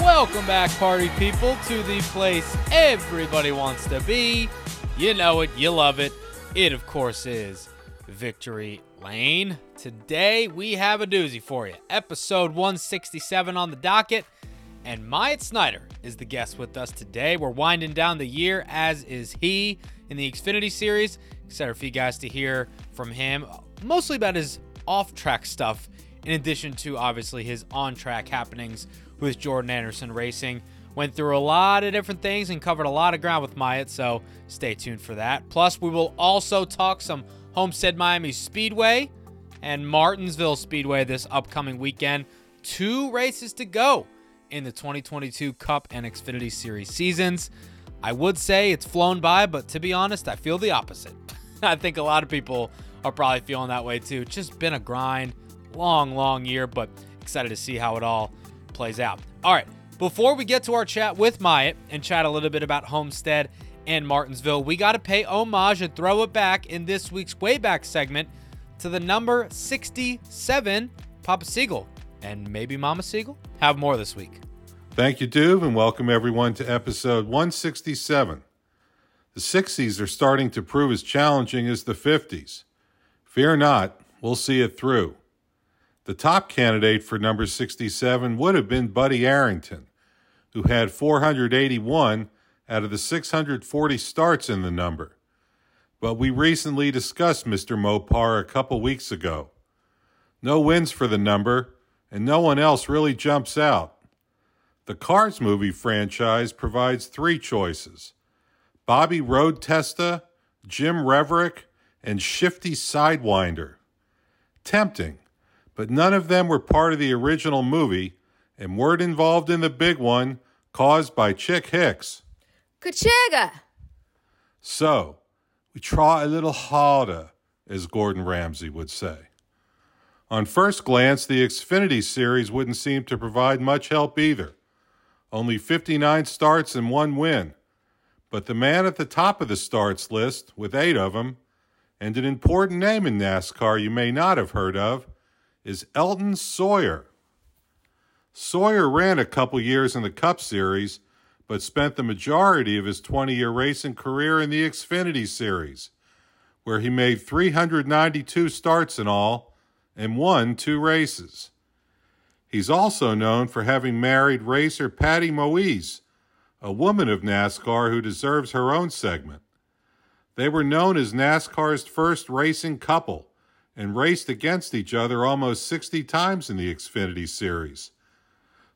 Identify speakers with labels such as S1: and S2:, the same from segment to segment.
S1: Welcome back, party people, to the place everybody wants to be. You know it, you love it. It, of course, is Victory Lane. Today, we have a doozy for you. Episode 167 on the docket, and Myatt Snider is the guest with us today. We're winding down the year, as is he in the Xfinity Series. Excited for you guys to hear from him, mostly about his off track stuff, in addition to obviously his on track happenings with Jordan Anderson Racing. Went through a lot of different things and covered a lot of ground with Myatt, so stay tuned for that. Plus, we will also talk some Homestead Miami Speedway and Martinsville Speedway this upcoming weekend. Two races to go in the 2022 Cup and Xfinity Series seasons. I would say it's flown by, but to be honest, I feel the opposite. I think a lot of people are probably feeling that way too. Just been a grind, long, long year, but excited to see how it all plays out. All right, before we get to our chat with Myatt and chat a little bit about Homestead and Martinsville, we got to pay homage and throw it back in this week's Wayback segment to the number 67, Papa Segal, and maybe Mama Segal. Have more this week.
S2: Thank you, Duve, and welcome everyone to episode 167. The 60s are starting to prove as challenging as the 50s. Fear not, we'll see it through. The top candidate for number 67 would have been Buddy Arrington, who had 481 out of the 640 starts in the number. But we recently discussed Mr. Mopar a couple weeks ago. No wins for the number, and no one else really jumps out. The Cars movie franchise provides three choices Bobby Road Testa, Jim Reverick, and Shifty Sidewinder. Tempting, but none of them were part of the original movie and weren't involved in the big one caused by Chick Hicks.
S3: Kachiga!
S2: So, we try a little harder, as Gordon Ramsay would say. On first glance, the Xfinity series wouldn't seem to provide much help either. Only 59 starts and one win. But the man at the top of the starts list, with eight of them, and an important name in NASCAR you may not have heard of, is Elton Sawyer. Sawyer ran a couple years in the Cup Series, but spent the majority of his 20 year racing career in the Xfinity Series, where he made 392 starts in all and won two races. He's also known for having married racer Patty Moise, a woman of NASCAR who deserves her own segment. They were known as NASCAR's first racing couple and raced against each other almost 60 times in the Xfinity Series.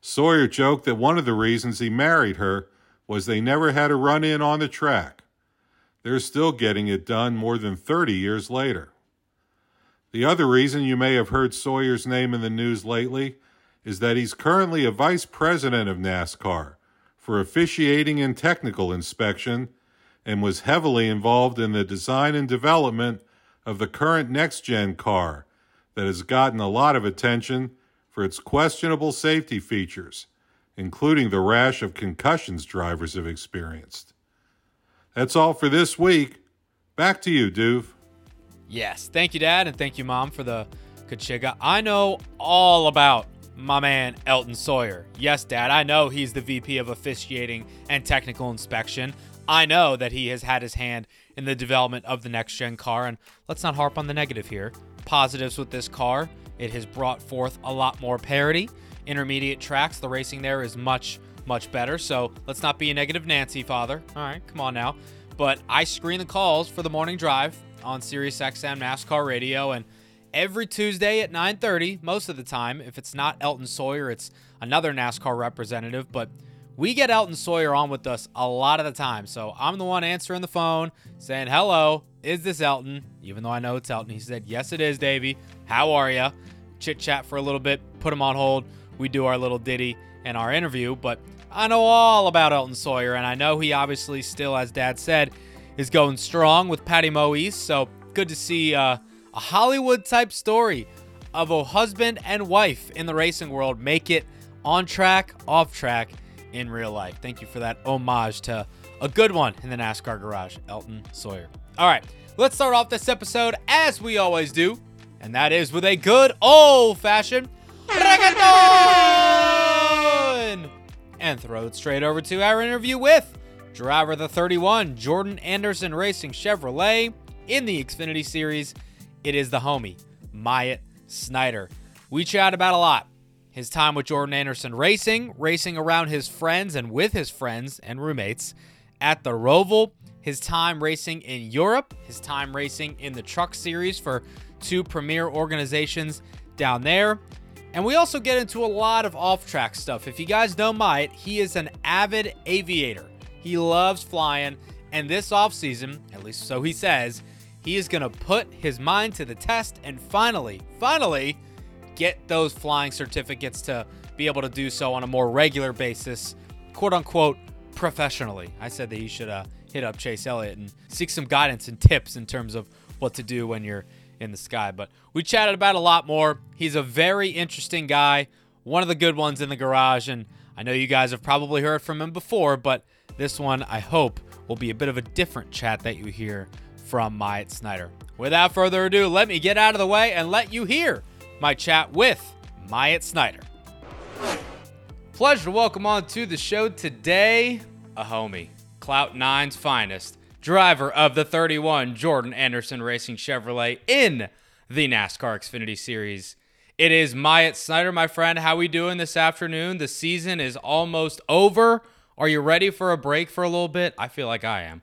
S2: Sawyer joked that one of the reasons he married her was they never had a run in on the track. They're still getting it done more than 30 years later. The other reason you may have heard Sawyer's name in the news lately is that he's currently a vice president of NASCAR for officiating and technical inspection and was heavily involved in the design and development of the current next gen car that has gotten a lot of attention for its questionable safety features, including the rash of concussions drivers have experienced. That's all for this week. Back to you, Doof.
S1: Yes, thank you, Dad, and thank you, Mom, for the Kachiga. I know all about my man Elton Sawyer. Yes, Dad, I know he's the VP of officiating and technical inspection. I know that he has had his hand in the development of the next gen car, and let's not harp on the negative here. Positives with this car, it has brought forth a lot more parity. Intermediate tracks, the racing there is much, much better. So let's not be a negative Nancy, father. All right, come on now. But I screen the calls for the morning drive on Sirius XM NASCAR Radio, and every Tuesday at 9:30, most of the time, if it's not Elton Sawyer, it's another NASCAR representative. But we get Elton Sawyer on with us a lot of the time. So I'm the one answering the phone, saying, Hello, is this Elton? Even though I know it's Elton. He said, Yes, it is, Davey. How are you? Chit chat for a little bit, put him on hold. We do our little ditty, and our interview, but I know all about Elton Sawyer, and I know he obviously still, as Dad said, is going strong with Patty Moe So good to see uh, a Hollywood type story of a husband and wife in the racing world make it on track, off track in real life. Thank you for that homage to a good one in the NASCAR garage, Elton Sawyer. All right, let's start off this episode as we always do, and that is with a good old fashioned reggaeton! And throw it straight over to our interview with driver the 31, Jordan Anderson Racing Chevrolet in the Xfinity Series. It is the homie, Myatt Snider. We chat about a lot. His time with Jordan Anderson Racing, racing around his friends and with his friends and roommates at the Roval, his time racing in Europe, his time racing in the Truck Series for two premier organizations down there. And we also get into a lot of off track stuff. If you guys know Myatt, he is an avid aviator. He loves flying, and this offseason, at least so he says, he is going to put his mind to the test and finally, finally get those flying certificates to be able to do so on a more regular basis, quote unquote, professionally. I said that he should uh, hit up Chase Elliott and seek some guidance and tips in terms of what to do when you're in the sky. But we chatted about a lot more. He's a very interesting guy, one of the good ones in the garage. And I know you guys have probably heard from him before, but this one I hope will be a bit of a different chat that you hear from Myatt Snider. Without further ado, let me get out of the way and let you hear my chat with Myatt Snider. Pleasure to welcome on to the show today a homie, Clout Nine's finest, driver of the 31 Jordan Anderson Racing Chevrolet in the NASCAR Xfinity Series. It is Myatt Snider, my friend. How we doing this afternoon? The season is almost over. Are you ready for a break for a little bit? I feel like I am.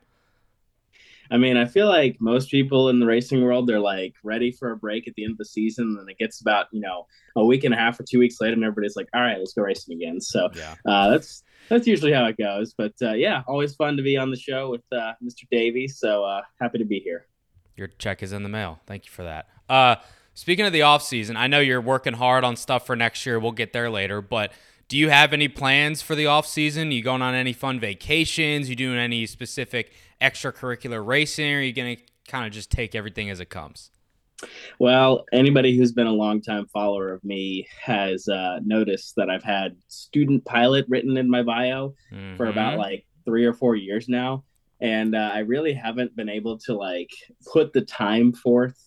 S3: I mean, I feel like most people in the racing world, they're like ready for a break at the end of the season. And it gets about, you know, a week and a half or two weeks later, and everybody's like, all right, let's go racing again. So yeah. uh, that's that's usually how it goes. But uh, yeah, always fun to be on the show with uh, Mr. Davies. So uh, happy to be here.
S1: Your check is in the mail. Thank you for that. Uh, speaking of the off season, I know you're working hard on stuff for next year. We'll get there later, but do you have any plans for the off season? You going on any fun vacations? You doing any specific extracurricular racing? Or are you going to kind of just take everything as it comes?
S3: Well, anybody who's been a longtime follower of me has uh, noticed that I've had student pilot written in my bio mm-hmm. for about like three or four years now, and uh, I really haven't been able to like put the time forth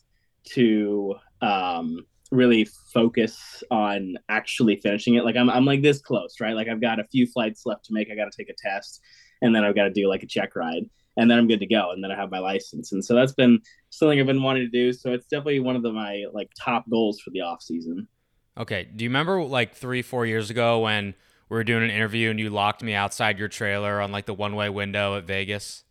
S3: to um, really focus on actually finishing it. Like I'm, I'm like this close, right? Like I've got a few flights left to make. I got to take a test, and then I've got to do like a check ride, and then I'm good to go, and then I have my license. And so that's been something I've been wanting to do. So it's definitely one of the, my like top goals for the off season.
S1: Okay. Do you remember like three, four years ago when we were doing an interview and you locked me outside your trailer on like the one way window at Vegas?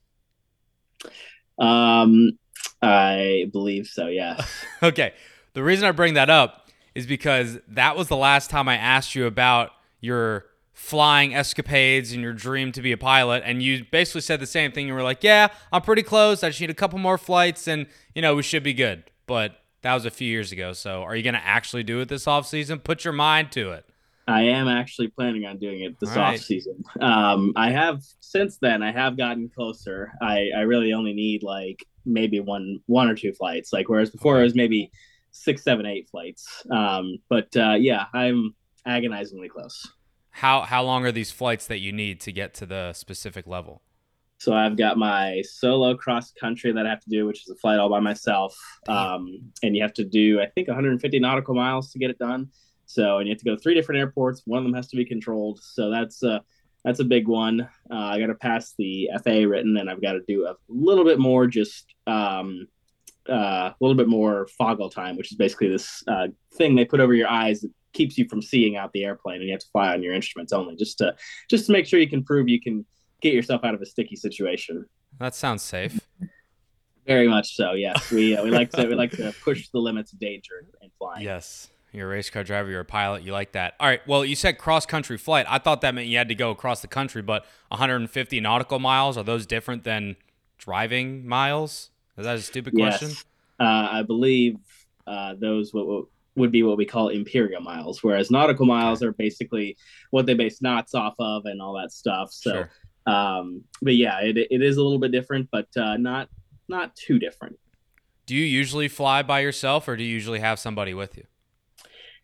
S3: Um, I believe so. Yes.
S1: okay. The reason I bring that up is because that was the last time I asked you about your flying escapades and your dream to be a pilot and you basically said the same thing. You were like yeah i'm pretty close. I just need a couple more flights and you know we should be good. But that was a few years ago so are you going to actually do it this off season put your mind to it.
S3: I am actually planning on doing it this right. off season um, i have since then i have gotten closer. I i really only need like maybe one one or two flights. Like whereas before okay. it was maybe six, seven, eight flights. Um, but uh, yeah, I'm agonizingly close.
S1: How how long are these flights that you need to get to the specific level?
S3: So I've got my solo cross country that I have to do, which is a flight all by myself, um, and you have to do I think 150 nautical miles to get it done. So and you have to go to three different airports. One of them has to be controlled. So that's uh, that's a big one. Uh, I got to pass the FAA written, and I've got to do a little bit more just um, uh, a little bit more foggle time, which is basically this uh, thing they put over your eyes that keeps you from seeing out the airplane, and you have to fly on your instruments only, just to just to make sure you can prove you can get yourself out of a sticky situation.
S1: That sounds safe.
S3: Very much so. Yes, we uh, we like to we like to push the limits of danger in flying.
S1: Yes. You're a race car driver. You're a pilot. You like that. All right. Well, you said cross country flight. I thought that meant you had to go across the country, but 150 nautical miles are those different than driving miles? Is that a stupid
S3: yes.
S1: question?
S3: Uh, I believe uh, those what, what, would be what we call imperial miles, whereas nautical miles are basically what they base knots off of and all that stuff. So, sure. um, but yeah, it, it is a little bit different, but uh, not not too different.
S1: Do you usually fly by yourself, or do you usually have somebody with you?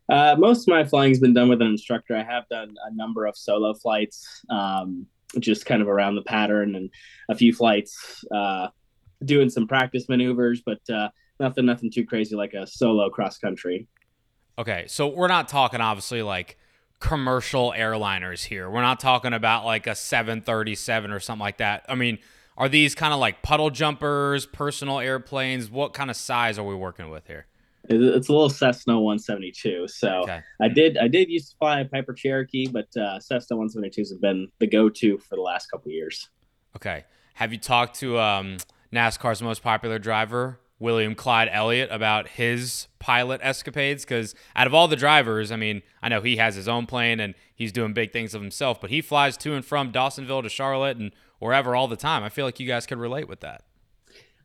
S3: Uh, most of my flying's been done with an instructor. I have done a number of solo flights, um, just kind of around the pattern, and a few flights uh, doing some practice maneuvers, but uh, nothing, nothing too crazy like a solo cross country.
S1: Okay, so we're not talking obviously like commercial airliners here. We're not talking about like a 737 or something like that. I mean, are these kind of like puddle jumpers, personal airplanes? What kind of size are we working with here?
S3: It's a little Cessna 172. So okay. I did I did used to fly a Piper Cherokee, but uh, Cessna 172s have been the go-to for the last couple years.
S1: Okay. Have you talked to um, NASCAR's most popular driver, William Clyde Elliott, about his pilot escapades? Because out of all the drivers, I mean, I know he has his own plane and he's doing big things of himself, but he flies to and from Dawsonville to Charlotte and wherever all the time. I feel like you guys could relate with that.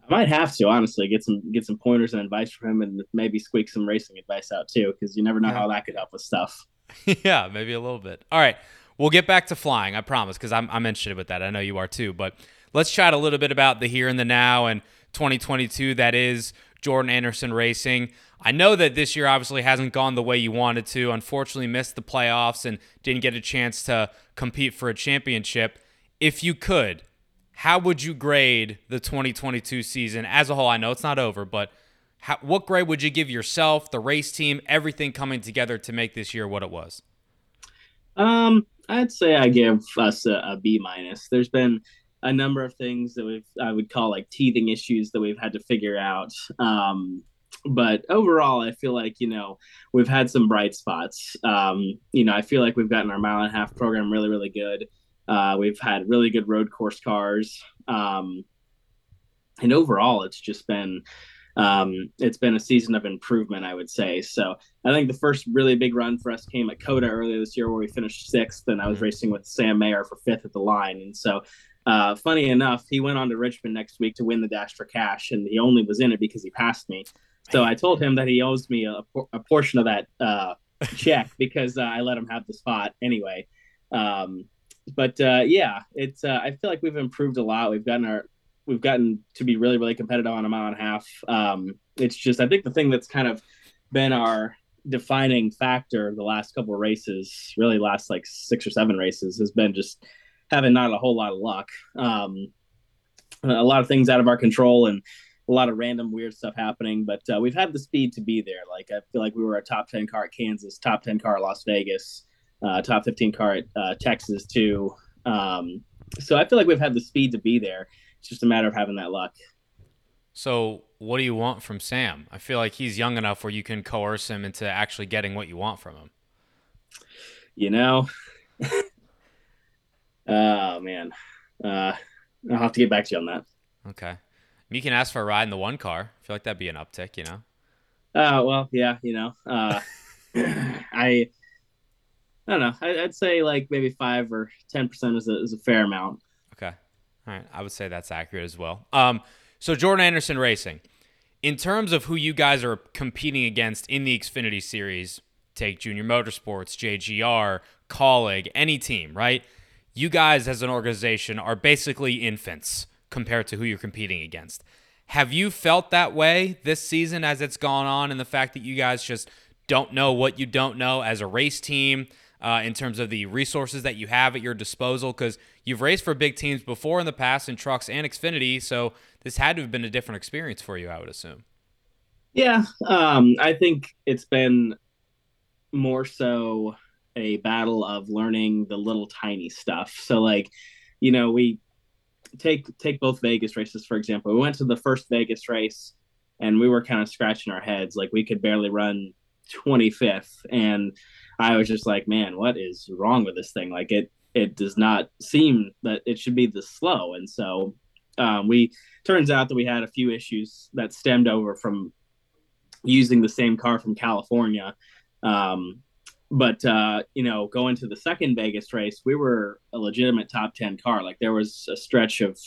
S3: I might have to honestly get some get some pointers and advice from him, and maybe squeak some racing advice out too, because you never know yeah. how that could help with stuff.
S1: yeah, maybe a little bit. All right, we'll get back to flying. I promise, because I'm I'm interested with that. I know you are too. But let's chat a little bit about the here and the now and 2022. That is Jordan Anderson Racing. I know that this year obviously hasn't gone the way you wanted to. Unfortunately, missed the playoffs and didn't get a chance to compete for a championship. If you could how would you grade the 2022 season as a whole? I know it's not over, but how, what grade would you give yourself, the race team, everything coming together to make this year what it was?
S3: Um, I'd say I give us a, a B minus. There's been a number of things that we've I would call like teething issues that we've had to figure out. Um, but overall, I feel like you know we've had some bright spots. Um, you know, I feel like we've gotten our mile and a half program really, really good. Uh, we've had really good road course cars, um, and overall, it's just been um, it's been a season of improvement, I would say. So I think the first really big run for us came at COTA earlier this year, where we finished sixth, and I was mm-hmm. racing with Sam Mayer for fifth at the line. And so, uh, funny enough, he went on to Richmond next week to win the Dash for Cash, and he only was in it because he passed me. So I told him that he owes me a, a portion of that uh, check because uh, I let him have the spot anyway. Um, but uh, yeah, it's uh, I feel like we've improved a lot. We've gotten our we've gotten to be really really competitive on a mile and a half. Um, it's just I think the thing that's kind of been our defining factor the last couple of races, really last like six or seven races, has been just having not a whole lot of luck. Um, a lot of things out of our control and a lot of random weird stuff happening, but uh, we've had the speed to be there. Like I feel like we were a top ten car at Kansas, top ten car at Las Vegas uh, top 15 car at uh, Texas too. Um, so I feel like we've had the speed to be there. It's just a matter of having that luck.
S1: So what do you want from Sam? I feel like he's young enough where you can coerce him into actually getting what you want from him.
S3: You know, oh man, uh, I'll have to get back to you on that.
S1: Okay, you can ask for a ride in the one car. I feel like that'd be an uptick, you know.
S3: Uh, well, yeah, you know, uh, I I don't know. I, would say like maybe five or ten percent is a is a fair amount.
S1: Okay, all right. I would say that's accurate as well. Um, so Jordan Anderson Racing, in terms of who you guys are competing against in the Xfinity Series, take Junior Motorsports, JGR, Kaulig, any team, right? You guys as an organization are basically infants compared to who you're competing against. Have you felt that way this season as it's gone on, and the fact that you guys just don't know what you don't know as a race team? uh, in terms of the resources that you have at your disposal? Because you've raced for big teams before in the past in trucks and Xfinity, so this had to have been a different experience for you, I would assume.
S3: Yeah, um, I think it's been more so a battle of learning the little tiny stuff. So, like, you know, we take take both Vegas races for example. We went to the first Vegas race, and we were kind of scratching our heads, like we could barely run 25th, and I was just like, man, what is wrong with this thing? Like it it does not seem that it should be this slow. And so um, we turns out that we had a few issues that stemmed over from using the same car from California. Um, but uh, you know, going to the second Vegas race, we were a legitimate top ten car. Like there was a stretch of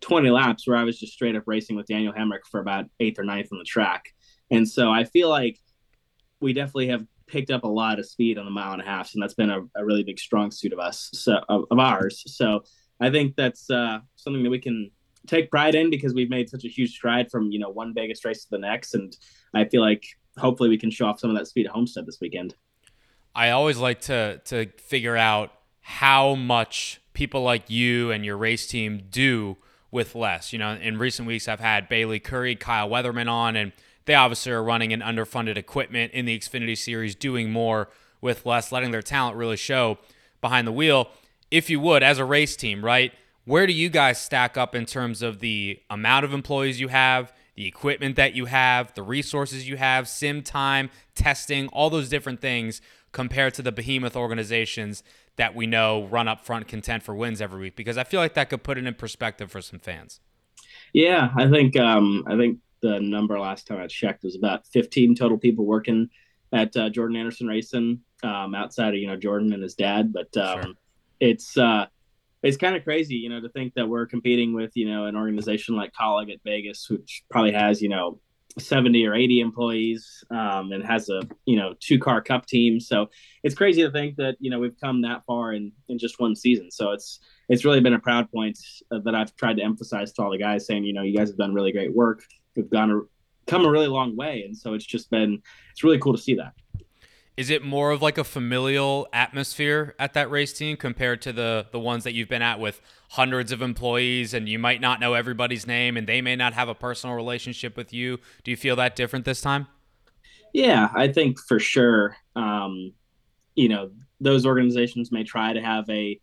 S3: 20 laps where I was just straight up racing with Daniel Hemric for about eighth or ninth on the track. And so I feel like we definitely have picked up a lot of speed on the mile and a half, and that's been a, a really big strong suit of us, so of, of ours. So I think that's uh, something that we can take pride in because we've made such a huge stride from you know one Vegas race to the next, and I feel like hopefully we can show off some of that speed at Homestead this weekend.
S1: I always like to to figure out how much people like you and your race team do with less. You know, in recent weeks I've had Bayley Currey, Kyle Weatherman on, and they obviously are running an underfunded equipment in the Xfinity Series, doing more with less, letting their talent really show behind the wheel. If you would, as a race team, right? Where do you guys stack up in terms of the amount of employees you have, the equipment that you have, the resources you have, sim time, testing, all those different things compared to the behemoth organizations that we know run up front content for wins every week? Because I feel like that could put it in perspective for some fans.
S3: Yeah, I think um, I think the number last time I checked was about 15 total people working at uh, Jordan Anderson Racing um, outside of you know Jordan and his dad, but um, sure. it's uh, it's kind of crazy, you know, to think that we're competing with, you know, an organization like Kaulig at Vegas, which probably has, you know, 70 or 80 employees um, and has a, you know, two car cup team. So it's crazy to think that, you know, we've come that far in, in just one season. So it's, it's really been a proud point that I've tried to emphasize to all the guys saying, you know, you guys have done really great work. We've gone, come a really long way. And so it's just been, it's really cool to see that.
S1: Is it more of like a familial atmosphere at that race team compared to the the ones that you've been at with hundreds of employees and you might not know everybody's name and they may not have a personal relationship with you? Do you feel that different this time?
S3: Yeah, I think for sure. Um, you know, those organizations may try to have a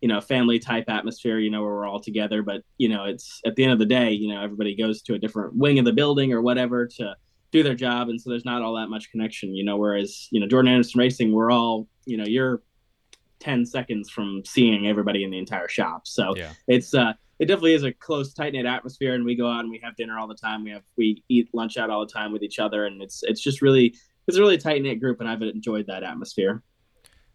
S3: you know family type atmosphere you know where we're all together but you know it's at the end of the day you know everybody goes to a different wing of the building or whatever to do their job, and so there's not all that much connection, you know. Whereas you know Jordan Anderson Racing, we're all you know you're 10 seconds from seeing everybody in the entire shop. So yeah. it's uh it definitely is a close, tight knit atmosphere, and we go out and we have dinner all the time. We have we eat lunch out all the time with each other, and it's it's just really it's a really tight knit group, and I've enjoyed that atmosphere.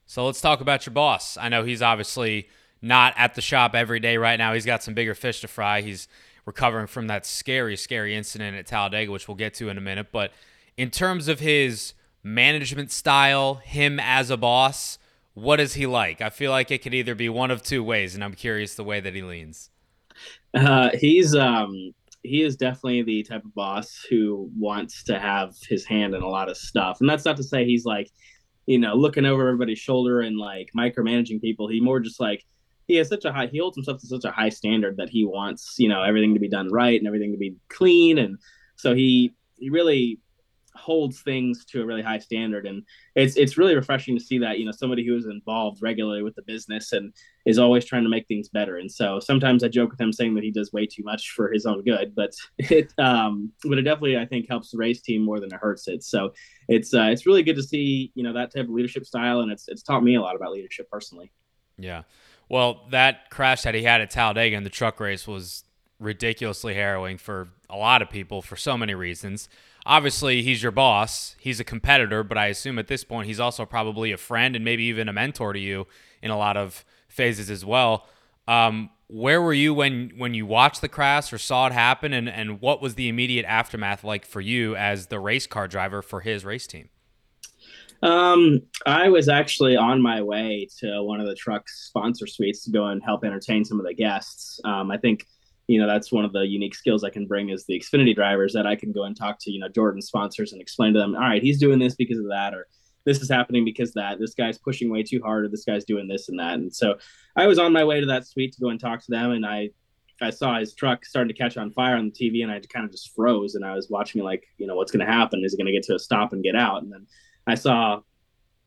S1: So let's talk about your boss. I know he's obviously not at the shop every day right now. He's got some bigger fish to fry. He's recovering from that scary, scary incident at Talladega, which we'll get to in a minute. But in terms of his management style, him as a boss, what is he like? I feel like it could either be one of two ways, and I'm curious the way that he leans.
S3: Uh, he's um, he is definitely the type of boss who wants to have his hand in a lot of stuff, and that's not to say he's like, you know, looking over everybody's shoulder and like micromanaging people. He more just like he has such a high he holds himself to such a high standard that he wants you know everything to be done right and everything to be clean. And so he he really holds things to a really high standard. And it's it's really refreshing to see that you know somebody who is involved regularly with the business and is always trying to make things better. And so sometimes i joke with him saying that he does way too much for his own good but it um but it definitely i think helps the race team more than it hurts it. So it's uh, it's really good to see you know that type of leadership style. And it's it's taught me a lot about leadership personally.
S1: Yeah well, that crash that he had at Talladega in the truck race was ridiculously harrowing for a lot of people for so many reasons. Obviously, he's your boss, he's a competitor, but I assume at this point he's also probably a friend and maybe even a mentor to you in a lot of phases as well. Um, where were you when when you watched the crash or saw it happen, and and what was the immediate aftermath like for you as the race car driver for his race team?
S3: Um, I was actually on my way to one of the truck's sponsor suites to go and help entertain some of the guests. Um, I think, you know, that's one of the unique skills I can bring as the Xfinity drivers that I can go and talk to, you know, Jordan sponsors and explain to them, all right, he's doing this because of that, or this is happening because that this guy's pushing way too hard, or this guy's doing this and that. And so I was on my way to that suite to go and talk to them, and I I saw his truck starting to catch on fire on the TV, and I kind of just froze, and I was watching like, you know, what's going to happen? Is it going to get to a stop and get out? And then I saw,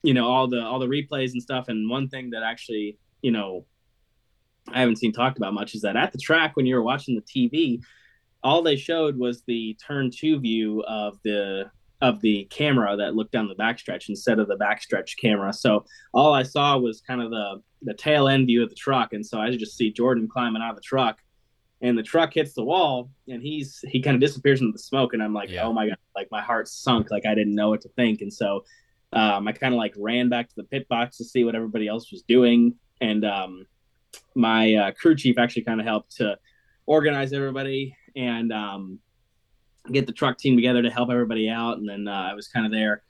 S3: you know, all the all the replays and stuff. And one thing that actually, you know, I haven't seen talked about much is that at the track when you were watching the TV, all they showed was the turn two view of the of the camera that looked down the backstretch instead of the backstretch camera. So all I saw was kind of the the tail end view of the truck, and so I just see Jordan climbing out of the truck, and the truck hits the wall, and he's he kind of disappears into the smoke, and I'm like, yeah. oh my god, like my heart sunk, like I didn't know what to think, and so um, I kind of like ran back to the pit box to see what everybody else was doing, and um, my uh, crew chief actually kind of helped to organize everybody and um, get the truck team together to help everybody out. And then uh, I was kind of there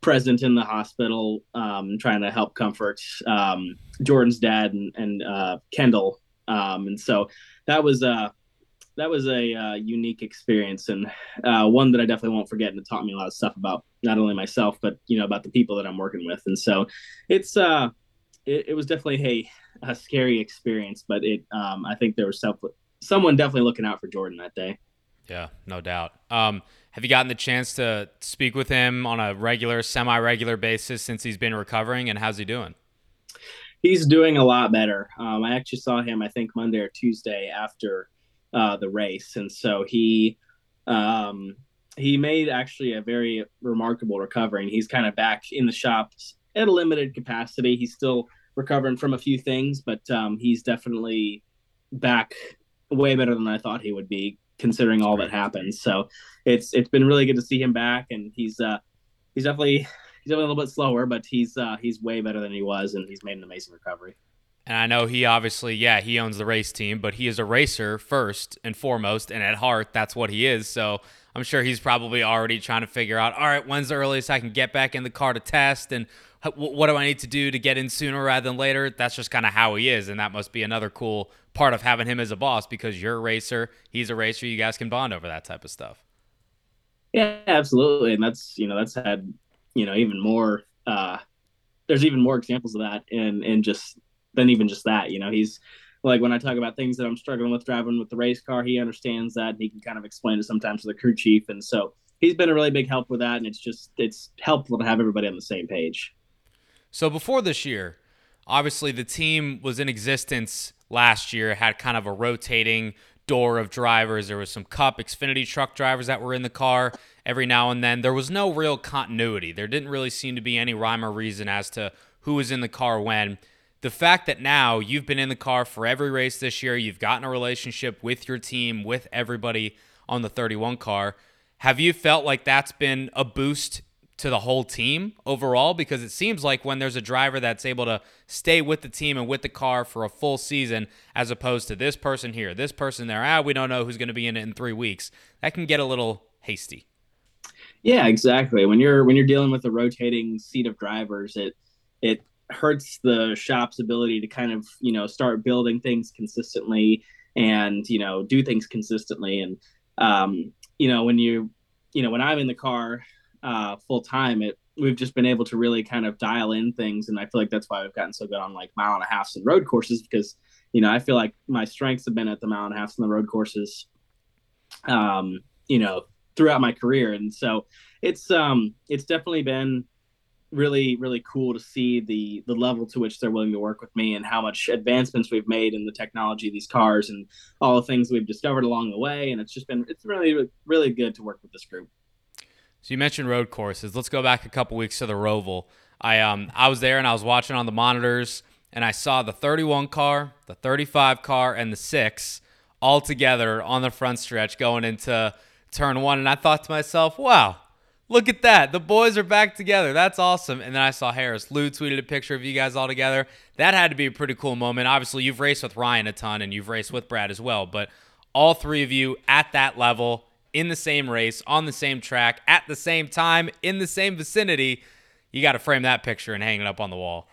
S3: present in the hospital, um, trying to help comfort um, Jordan's dad and, and uh, Kendall. Um, and so that was uh, that was a uh, unique experience and uh, one that I definitely won't forget. And it taught me a lot of stuff about not only myself, but you know about the people that I'm working with. And so it's uh, it, it was definitely a, a scary experience, but it um, I think there was self- someone definitely looking out for Jordan that day.
S1: Yeah, no doubt. Um, have you gotten the chance to speak with him on a regular, semi-regular basis since he's been recovering, and how's he doing?
S3: He's doing a lot better. Um, I actually saw him, I think Monday or Tuesday after uh, the race, and so he um, he made actually a very remarkable recovery. And he's kind of back in the shops at a limited capacity. He's still recovering from a few things, but um, he's definitely back way better than I thought he would be, considering all that happened. So it's it's been really good to see him back, and he's uh, he's definitely he's a little bit slower, but he's uh, he's way better than he was, and he's made an amazing recovery.
S1: And I know he obviously, yeah, he owns the race team, but he is a racer first and foremost, and at heart, that's what he is. So I'm sure he's probably already trying to figure out, all right, when's the earliest I can get back in the car to test, and what do I need to do to get in sooner rather than later? That's just kind of how he is, and that must be another cool part of having him as a boss because you're a racer, he's a racer, you guys can bond over that type of stuff.
S3: Yeah, absolutely, and that's you know that's had you know even more. uh There's even more examples of that and in just than even just that. You know, he's like when I talk about things that I'm struggling with driving with the race car, he understands that and he can kind of explain it sometimes to the crew chief. And so he's been a really big help with that. And it's just, it's helpful to have everybody on the same page.
S1: So before this year, obviously the team was in existence last year, had kind of a rotating door of drivers. There was some Cup Xfinity truck drivers that were in the car every now and then. There was no real continuity. There didn't really seem to be any rhyme or reason as to who was in the car when the fact that now you've been in the car for every race this year, you've gotten a relationship with your team, with everybody on the 31 car, have you felt like that's been a boost to the whole team overall? Because it seems like when there's a driver that's able to stay with the team and with the car for a full season, as opposed to this person here, this person there, ah, we don't know who's going to be in it in three weeks, that can get a little hasty.
S3: Yeah, exactly. When you're when you're dealing with a rotating seat of drivers, it it hurts the shop's ability to kind of you know start building things consistently and you know do things consistently. And um, you know when you you know when i'm in the car uh, full time it we've just been able to really kind of dial in things. And i feel like that's why we've gotten so good on like mile and a half and road courses because you know i feel like my strengths have been at the mile and a half and the road courses. Um you know throughout my career. And so it's um it's definitely been really really cool to see the the level to which they're willing to work with me and how much advancements we've made in the technology of these cars and all the things we've discovered along the way. And it's just been it's really really good to work with this group.
S1: So you mentioned road courses. Let's go back a couple weeks to the roval. I um i was there and i was watching on the monitors and i saw the 31 car the 35 car and the 6 all together on the front stretch going into turn one and i thought to myself wow Look at that. The boys are back together. That's awesome. And then I saw Harris. Lou tweeted a picture of you guys all together. That had to be a pretty cool moment. Obviously, you've raced with Ryan a ton and you've raced with Brad as well, but all three of you at that level, in the same race, on the same track, at the same time, in the same vicinity, you got to frame that picture and hang it up on the wall.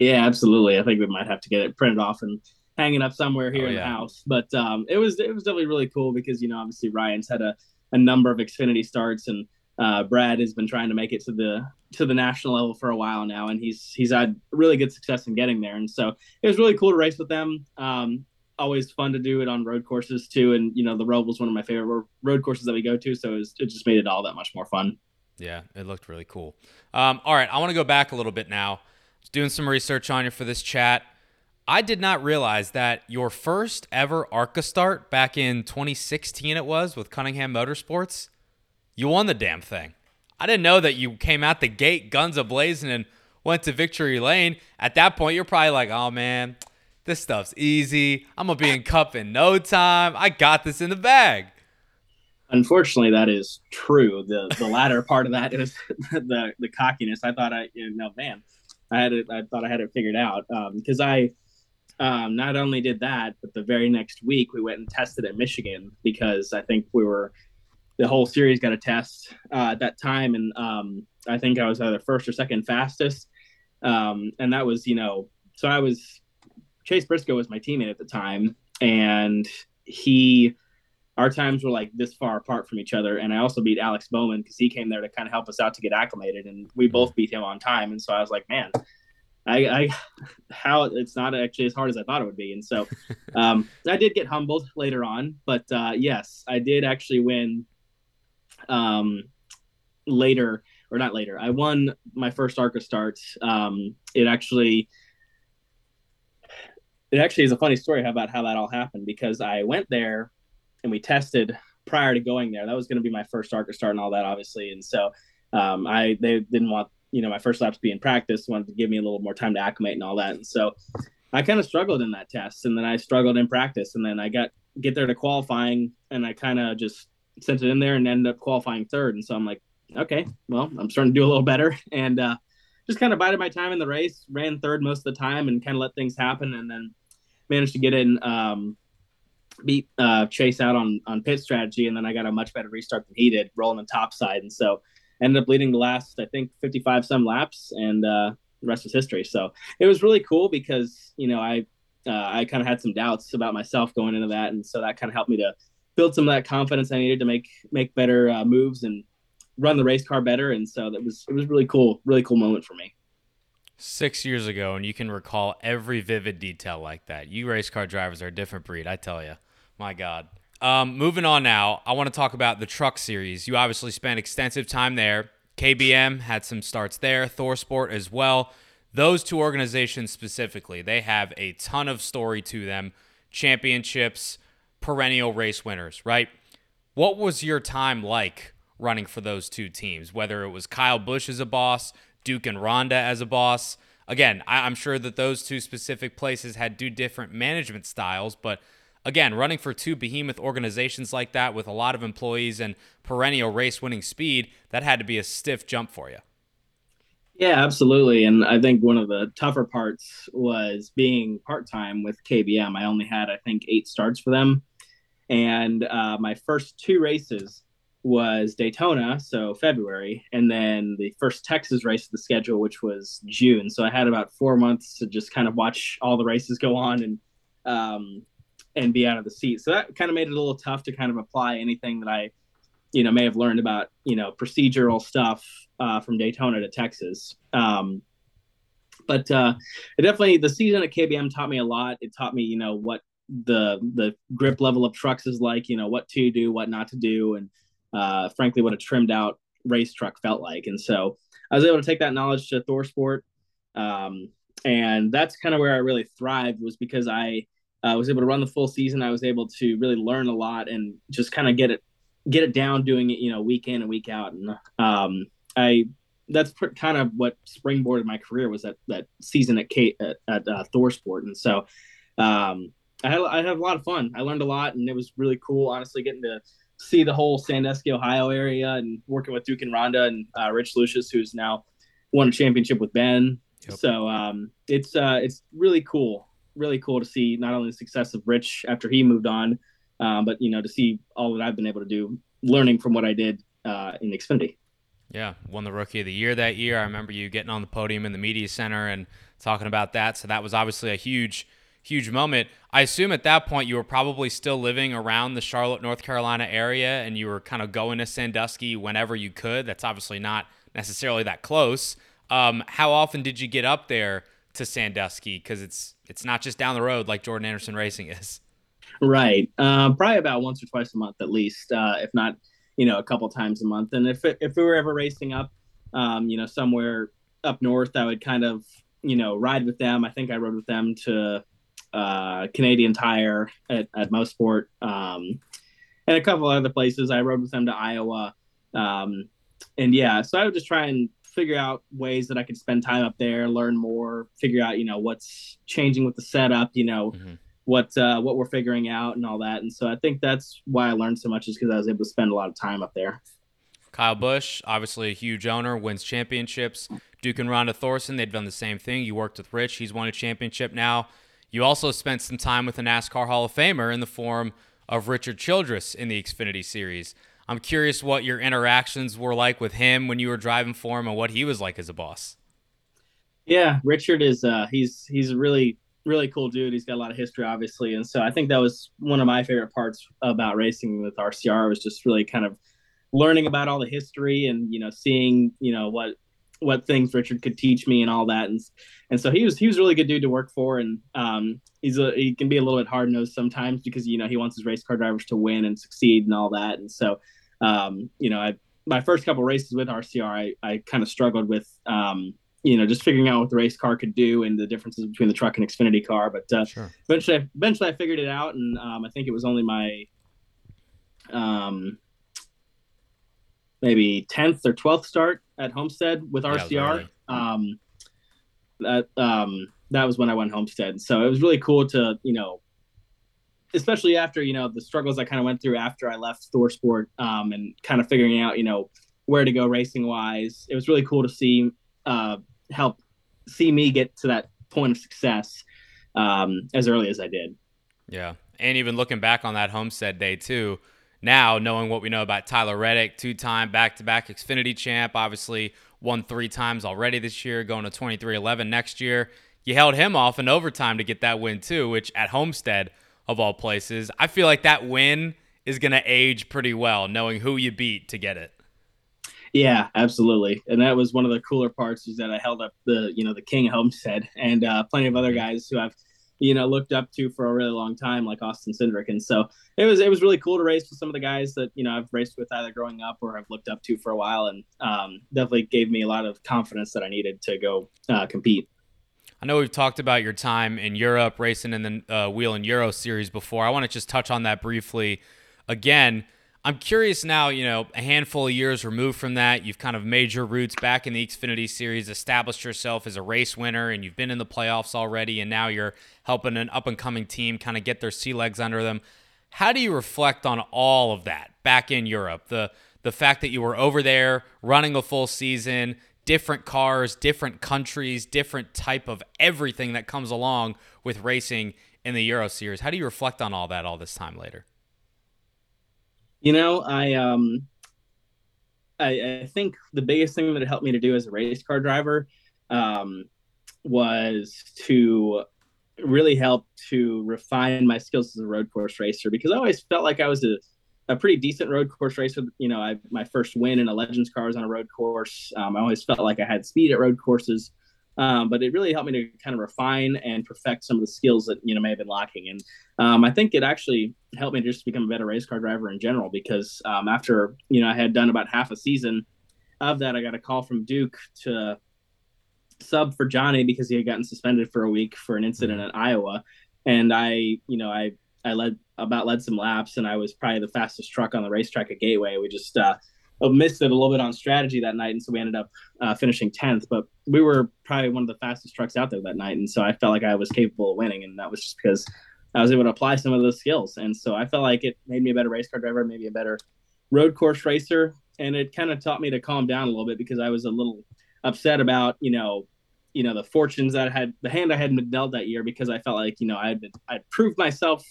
S3: Yeah, absolutely. I think we might have to get it printed off and hanging up somewhere here oh, in yeah. the house. But um, it was it was definitely really cool because you know obviously Ryan's had a, a number of Xfinity starts and uh, Brad has been trying to make it to the to the national level for a while now, and he's he's had really good success in getting there. And so it was really cool to race with them. Um, always fun to do it on road courses too, and you know the Roval was one of my favorite road courses that we go to, so it, was, it just made it all that much more fun.
S1: Yeah, it looked really cool. Um, all right, I want to go back a little bit now. Doing some research on you for this chat. I did not realize that your first ever ARCA start back in 2016 it was with Cunningham Motorsports you won the damn thing. I didn't know that you came out the gate guns a blazing and went to victory lane. At that point, you're probably like, oh man, this stuff's easy. I'm gonna be in cup in no time. I got this in the bag.
S3: Unfortunately, that is true. The the latter part of that is the the cockiness. I thought I, you know, man, I had it. I thought I had it figured out because um, I um, not only did that, but the very next week we went and tested at Michigan because I think we were the whole series got a test uh, at that time, and um, I think I was either first or second fastest, um, and that was you know so I was Chase Briscoe was my teammate at the time, and he our times were like this far apart from each other. And I also beat Alex Bowman because he came there to kind of help us out to get acclimated, and we both mm-hmm. beat him on time. And so I was like, man, I, I how it's not actually as hard as I thought it would be. And so um, I did get humbled later on, but uh, yes, I did actually win um, later or not later. I won my first ARCA start. Um, it actually it actually is a funny story about how that all happened because I went there and we tested prior to going there. That was going to be my first ARCA start and all that, obviously. And so um, I they didn't want you know my first laps be in practice, wanted to give me a little more time to acclimate and all that. And so I kind of struggled in that test, and then I struggled in practice, and then I got get there to qualifying, and I kind of just sent it in there and ended up qualifying third. And so I'm like, okay, well, I'm starting to do a little better, and uh, just kind of bided my time in the race, ran third most of the time, and kind of let things happen, and then managed to get in, um, beat uh, Chase out on on pit strategy, and then I got a much better restart than he did, rolling the top side, and so ended up leading the last I think 55 some laps, and uh, the rest is history. So it was really cool because you know I uh, I kind of had some doubts about myself going into that, and so that kind of helped me to build some of that confidence I needed to make make better uh, moves and run the race car better. And so that was it was really cool, really cool moment for me
S1: six years ago, and you can recall every vivid detail like that. You race car drivers are a different breed, I tell you. My God. Um, moving on now, I want to talk about the truck series. You obviously spent extensive time there. KBM had some starts there, ThorSport as well. Those two organizations specifically, they have a ton of story to them championships, perennial race winners, right? What was your time like running for those two teams? Whether it was Kyle Busch as a boss, Duke and Rhonda as a boss. Again, I, am sure that those two specific places had two different management styles, but again, running for two behemoth organizations like that with a lot of employees and perennial race winning speed, that had to be a stiff jump for you.
S3: Yeah, absolutely. And I think one of the tougher parts was being part time with KBM. I only had, I think, eight starts for them. And uh, my first two races, was Daytona, so February, and then the first Texas race of the schedule, which was June. So I had about four months to just kind of watch all the races go on and um, and be out of the seat. So that kind of made it a little tough to kind of apply anything that I, you know, may have learned about you know procedural stuff uh, from Daytona to Texas. Um, but uh, it definitely the season at KBM taught me a lot. It taught me, you know, what the the grip level of trucks is like, you know, what to do, what not to do, and uh, frankly, what a trimmed out race truck felt like. And so I was able to take that knowledge to ThorSport. Um, and that's kind of where I really thrived was because I uh, was able to run the full season. I was able to really learn a lot and just kind of get it, get it down doing it, you know, week in and week out. And um, I, that's pr- kind of what springboarded my career was that, that season at Kate at, at uh, ThorSport. And so um, I had, I had a lot of fun. I learned a lot and it was really cool, honestly, getting to see the whole Sandusky, Ohio area, and working with Duke and Rhonda and uh, Rich Lushes, who's now won a championship with Ben. Yep. So um, it's uh, it's really cool, really cool to see not only the success of Rich after he moved on, um, but you know to see all that I've been able to do, learning from what I did uh, in Xfinity.
S1: Yeah, won the Rookie of the Year that year. I remember you getting on the podium in the media center and talking about that. So that was obviously a huge huge moment. I assume at that point you were probably still living around the Charlotte, North Carolina area and you were kind of going to Sandusky whenever you could. That's obviously not necessarily that close. Um, how often did you get up there to Sandusky? Because it's it's not just down the road like Jordan Anderson Racing is.
S3: Right. Um, probably about once or twice a month at least, uh, if not, you know, a couple times a month. And if, it, if we were ever racing up, um, you know, somewhere up north, I would kind of, you know, ride with them. I think I rode with them to uh, Canadian Tire at, at Mosport, um, and a couple other places. I rode with them to Iowa. Um, and yeah, so I would just try and figure out ways that I could spend time up there, learn more, figure out, you know, what's changing with the setup, you know, mm-hmm. what, uh, what we're figuring out and all that. And so I think that's why I learned so much is because I was able to spend a lot of time up there.
S1: Kyle Busch, obviously a huge owner, wins championships. Duke and Rhonda Thorson, they've done the same thing. You worked with Rich, he's won a championship now. You also spent some time with the NASCAR Hall of Famer in the form of Richard Childress in the Xfinity Series. I'm curious what your interactions were like with him when you were driving for him and what he was like as a boss.
S3: Yeah, Richard is uh he's he's a really really cool dude. He's got a lot of history obviously. And so I think that was one of my favorite parts about racing with RCR was just really kind of learning about all the history and you know seeing, you know, what what things Richard could teach me and all that. And and so he was he was a really good dude to work for. And um, he's a he can be a little bit hard nosed sometimes because you know he wants his race car drivers to win and succeed and all that. And so um, you know I my first couple races with RCR I I kind of struggled with um, you know just figuring out what the race car could do and the differences between the truck and Xfinity car. But uh, sure. eventually I, eventually I figured it out and um, I think it was only my um maybe 10th or 12th start at Homestead with RCR. Um, that um, that was when I went Homestead. So it was really cool to you know, especially after you know the struggles I kind of went through after I left ThorSport um, and kind of figuring out you know where to go racing wise. It was really cool to see uh, help see me get to that point of success um, as early as I did.
S1: Yeah, and even looking back on that Homestead day too now, knowing what we know about Tyler Reddick, two time back to back Xfinity champ, obviously won three times already this year, going to 23 11 next year. You held him off in overtime to get that win, too, which at Homestead, of all places, I feel like that win is going to age pretty well, knowing who you beat to get it.
S3: Yeah, absolutely, and that was one of the cooler parts is that I held up the you know the King Homestead and uh, plenty of other mm-hmm. guys who I've you know looked up to for a really long time, like Austin Cindric. And so it was it was really cool to race with some of the guys that you know I've raced with either growing up or I've looked up to for a while, and um, definitely gave me a lot of confidence that I needed to go uh, compete.
S1: I know we've talked about your time in Europe racing in the uh, Whelen and Euro series before. I want to just touch on that briefly again. I'm curious now, you know, a handful of years removed from that, you've kind of made your roots back in the Xfinity Series, established yourself as a race winner, and you've been in the playoffs already, and now you're helping an up and coming team kind of get their sea legs under them. How do you reflect on all of that back in Europe? The the fact that you were over there running a full season, different cars, different countries, different type of everything that comes along with racing in the Euro Series. How do you reflect on all that all this time later?
S3: You know, I um I, I think the biggest thing that it helped me to do as a race car driver um was to really help to refine my skills as a road course racer because I always felt like I was a, a pretty decent road course racer. You know, I my first win in a Legends car was on a road course. Um, I always felt like I had speed at road courses. Um, but it really helped me to kind of refine and perfect some of the skills that you know may have been lacking. And um, I think it actually helped me just become a better race car driver in general because um, after you know I had done about half a season of that, I got a call from Duke to sub for Johnny because he had gotten suspended for a week for an incident in Iowa, and I you know I I led about led some laps and I was probably the fastest truck on the racetrack at Gateway. We just uh, missed it a little bit on strategy that night, and so we ended up uh, finishing tenth. But we were probably one of the fastest trucks out there that night, and so I felt like I was capable of winning, and that was just because I was able to apply some of those skills, and so I felt like it made me a better race car driver, maybe a better road course racer, and it kind of taught me to calm down a little bit because I was a little upset about you know you know the fortunes that I had the hand I had been dealt that year because I felt like you know I had I'd proved myself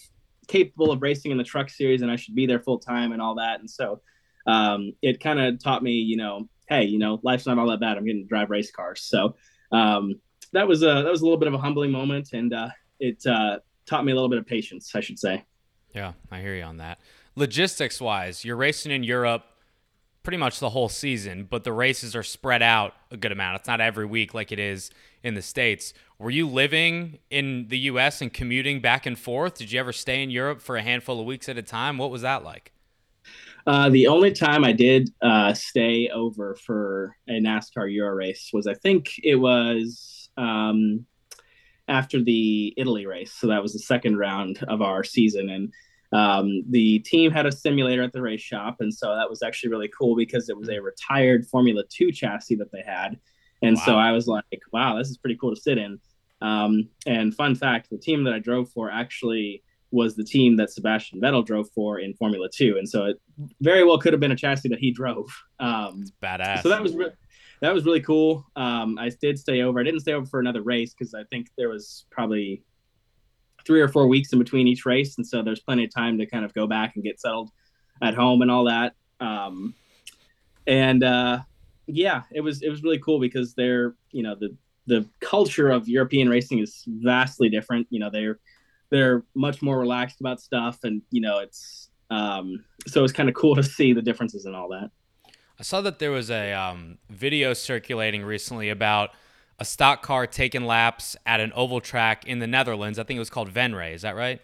S3: capable of racing in the truck series and I should be there full time and all that and so um, it kind of taught me, you know, hey, you know, life's not all that bad. I'm getting to drive race cars. So um, that was a that was a little bit of a humbling moment, and uh, it uh, taught me a little bit of patience, I should say.
S1: Yeah, I hear you on that. Logistics wise, you're racing in Europe pretty much the whole season, but the races are spread out a good amount. It's not every week like it is in the States. Were you living in the US and commuting back and forth? Did you ever stay in Europe for a handful of weeks at a time? What was that like?
S3: Uh, the only time I did uh, stay over for a NASCAR Euro race was I think it was um, after the Italy race. So that was the second round of our season, and um, the team had a simulator at the race shop, and so that was actually really cool because it was a retired Formula Two chassis that they had, and wow. so I was like, "Wow, this is pretty cool to sit in." Um, and fun fact: the team that I drove for actually was the team that Sebastian Vettel drove for in Formula Two, and so it very well could have been a chassis that he drove. Um,
S1: badass.
S3: So that was re- that was really cool. Um, I did stay over. I didn't stay over for another race because I think there was probably three or four weeks in between each race, and so there's plenty of time to kind of go back and get settled at home and all that. Um, and uh, yeah, it was it was really cool because they're you know the the culture of European racing is vastly different. You know they're they're much more relaxed about stuff, and you know it's um, so it's kind of cool to see the differences and all that.
S1: I saw that there was a um, video circulating recently about a stock car taking laps at an oval track in the Netherlands. I think it was called Venray. Is that right?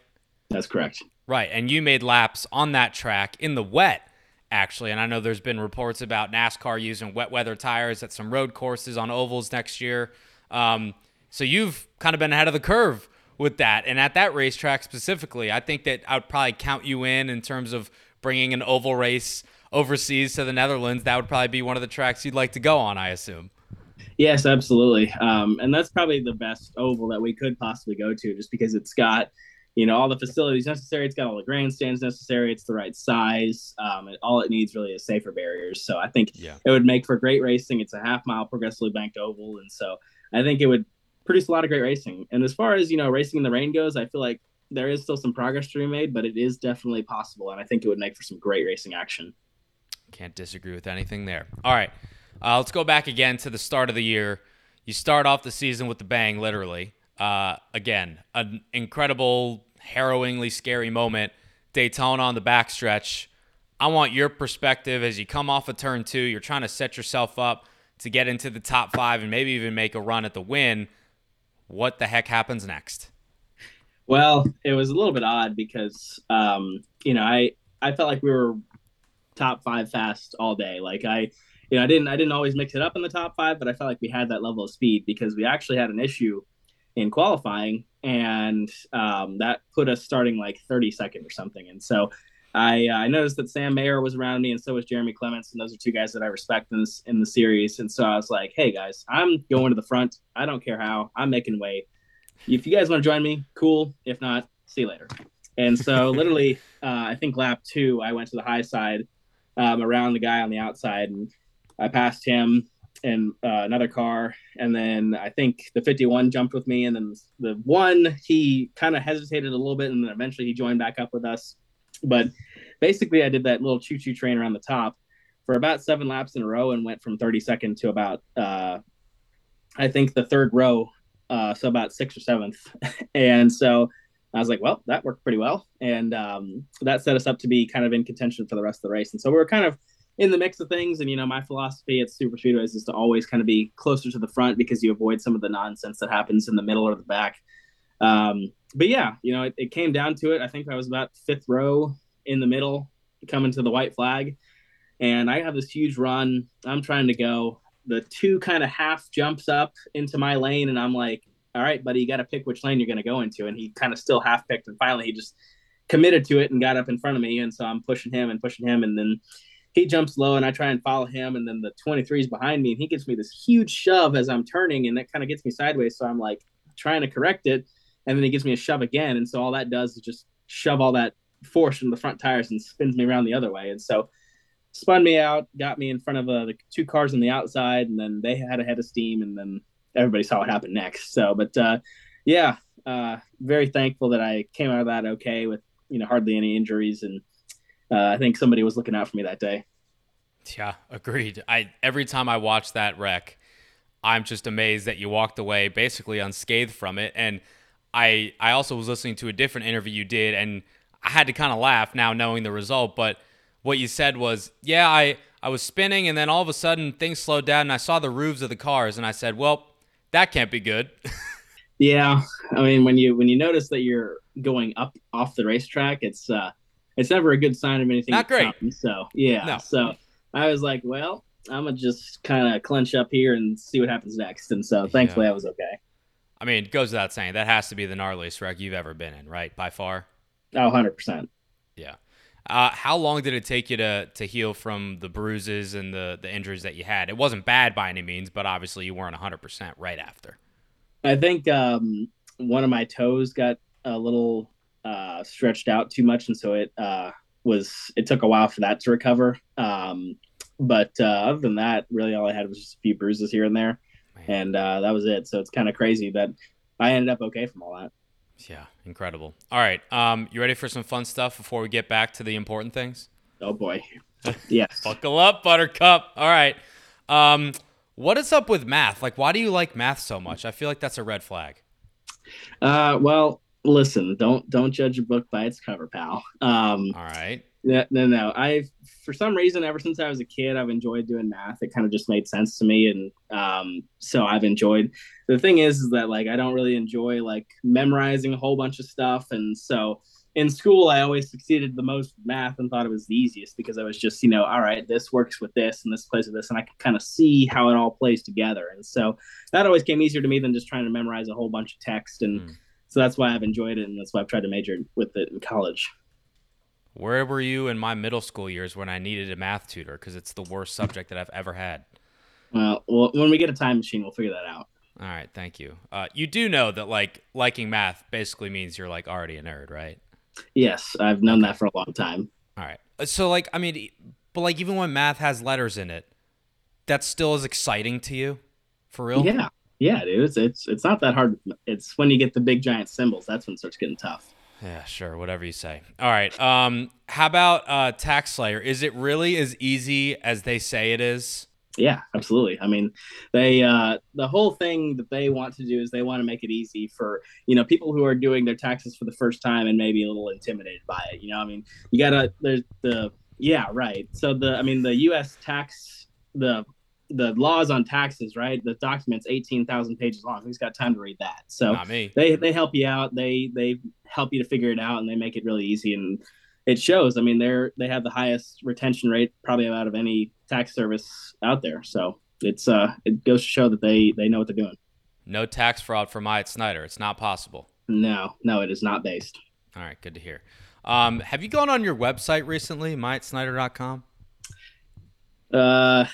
S3: That's correct.
S1: Right, and you made laps on that track in the wet actually. And I know there's been reports about NASCAR using wet weather tires at some road courses on ovals next year. Um, so you've kind of been ahead of the curve with that. And at that racetrack specifically, I think that I would probably count you in in terms of bringing an oval race overseas to the Netherlands. That would probably be one of the tracks you'd like to go on, I assume.
S3: Yes, absolutely. Um, and that's probably the best oval that we could possibly go to just because it's got you know all the facilities necessary. It's got all the grandstands necessary. It's the right size. Um, it, all it needs really is safer barriers. So I think yeah. it would make for great racing. It's a half mile progressively banked oval, and so I think it would produce a lot of great racing. And as far as you know, racing in the rain goes, I feel like there is still some progress to be made, but it is definitely possible, and I think it would make for some great racing action.
S1: Can't disagree with anything there. All right, uh, let's go back again to the start of the year. You start off the season with the bang, literally. Uh, again, an incredible harrowingly scary moment, Daytona on the backstretch. I want your perspective as you come off a of turn two. You're trying to set yourself up to get into the top five and maybe even make a run at the win. What the heck happens next?
S3: Well, it was a little bit odd because, um, you know, I I felt like we were top five fast all day. Like I, you know, I didn't I didn't always mix it up in the top five, but I felt like we had that level of speed because we actually had an issue in qualifying, and um, that put us starting like 32nd or something. And so I, uh, I noticed that Sam Mayer was around me, and so was Jeremy Clements, and those are two guys that I respect in this in the series. And so I was like, "Hey guys, I'm going to the front. I don't care how. I'm making way. If you guys want to join me, cool. If not, see you later." And so literally, uh, I think lap two, I went to the high side um, around the guy on the outside, and I passed him and uh, another car, and then I think the 51 jumped with me, and then the one he kind of hesitated a little bit, and then eventually he joined back up with us. But basically, I did that little choo-choo train around the top for about seven laps in a row, and went from 32nd to about uh, I think the third row, uh, so about sixth or seventh, and so. I was like, well, that worked pretty well. And um, that set us up to be kind of in contention for the rest of the race. And so we were kind of in the mix of things. And you know, my philosophy at super speedways is to always kind of be closer to the front because you avoid some of the nonsense that happens in the middle or the back. Um, but yeah, you know, it, it, came down to it. I think I was about fifth row in the middle, coming to the white flag, and I have this huge run. I'm trying to go. The two kind of half jumps up into my lane, and I'm like, "All right, buddy, you got to pick which lane you're going to go into." And he kind of still half picked, and finally he just committed to it and got up in front of me, and so I'm pushing him and pushing him, and then he jumps low and I try and follow him. And then the 23 is behind me and he gives me this huge shove as I'm turning and that kind of gets me sideways. So I'm like trying to correct it. And then he gives me a shove again. And so all that does is just shove all that force from the front tires and spins me around the other way. And so spun me out, got me in front of uh, the two cars on the outside. And then they had a head of steam. And then everybody saw what happened next. So, but uh, yeah, uh, very thankful that I came out of that okay with, you know, hardly any injuries and uh, I think somebody was looking out for me that day.
S1: Yeah, agreed. I every time I watch that wreck, I'm just amazed that you walked away basically unscathed from it. And I I also was listening to a different interview you did, and I had to kind of laugh now knowing the result. But what you said was, yeah, I I was spinning, and then all of a sudden things slowed down, and I saw the roofs of the cars, and I said, well, that can't be good.
S3: yeah, I mean when you when you notice that you're going up off the racetrack, it's uh it's never a good sign of anything.
S1: Not great.
S3: Come. So yeah. No. So I was like, well, I'm gonna just kind of clench up here and see what happens next. And so thankfully, yeah. I was okay.
S1: I mean, it goes without saying that has to be the gnarliest wreck you've ever been in, right? By far.
S3: Oh, 100 percent.
S1: Yeah. Uh, how long did it take you to to heal from the bruises and the the injuries that you had? It wasn't bad by any means, but obviously you weren't 100 percent right after.
S3: I think um, one of my toes got a little uh, stretched out too much, and so it uh, was it took a while for that to recover. Um, but uh, other than that, really all I had was just a few bruises here and there, and uh, that was it. So it's kind of crazy that I ended up okay from all that.
S1: Yeah, incredible. All right, um, you ready for some fun stuff before we get back to the important things?
S3: Oh boy. Yes.
S1: Buckle up, Buttercup. All right. Um, what is up with math? Like, why do you like math so much? I feel like that's a red flag.
S3: Uh, well, listen, don't don't judge a book by its cover, pal. Um,
S1: All right.
S3: no, no, no. I for some reason, ever since I was a kid, I've enjoyed doing math. It kind of just made sense to me, and um, so I've enjoyed. The thing is, is that like I don't really enjoy like memorizing a whole bunch of stuff, and so in school I always succeeded the most with math and thought it was the easiest because I was just you know all right, this works with this and this plays with this, and I could kind of see how it all plays together, and so that always came easier to me than just trying to memorize a whole bunch of text, and
S1: Mm.
S3: So that's why I've enjoyed it, and that's why I've tried to major with it in college.
S1: Where were you in my middle school years when I needed a math tutor? Because it's the worst subject that I've ever had.
S3: Well, well, when we get a time machine, we'll figure that out.
S1: All right, thank you. Uh, you do know that like liking math basically means you're like already a nerd, right?
S3: Yes, I've known that for a long time.
S1: All right. Uh, So like, I mean, but like even when math has letters in it, that still is exciting to you, for real?
S3: Yeah, yeah, dude. It's it's it's not that hard. It's when you get the big giant symbols that's when it starts getting tough.
S1: Yeah, sure, whatever you say. All right. Um, how about uh, TaxSlayer? Is it really as easy as they say it is?
S3: Yeah, absolutely. I mean, they uh, the whole thing that they want to do is they want to make it easy for you know people who are doing their taxes for the first time and maybe a little intimidated by it. You know, I mean, you gotta there's the yeah right. So the I mean the U.S. tax the the laws on taxes right the document's 18,000 pages long who's got time to read that so
S1: Not me.
S3: they they help you out they they help you to figure it out and they make it really easy and it shows i mean they're they have the highest retention rate probably out of any tax service out there so it's uh it goes to show that they they know what they're doing
S1: No tax fraud for Myatt Snider. It's not possible.
S3: no no it is not based
S1: All right, good to hear. Um, have you gone on your website recently, myattsnider.com?
S3: uh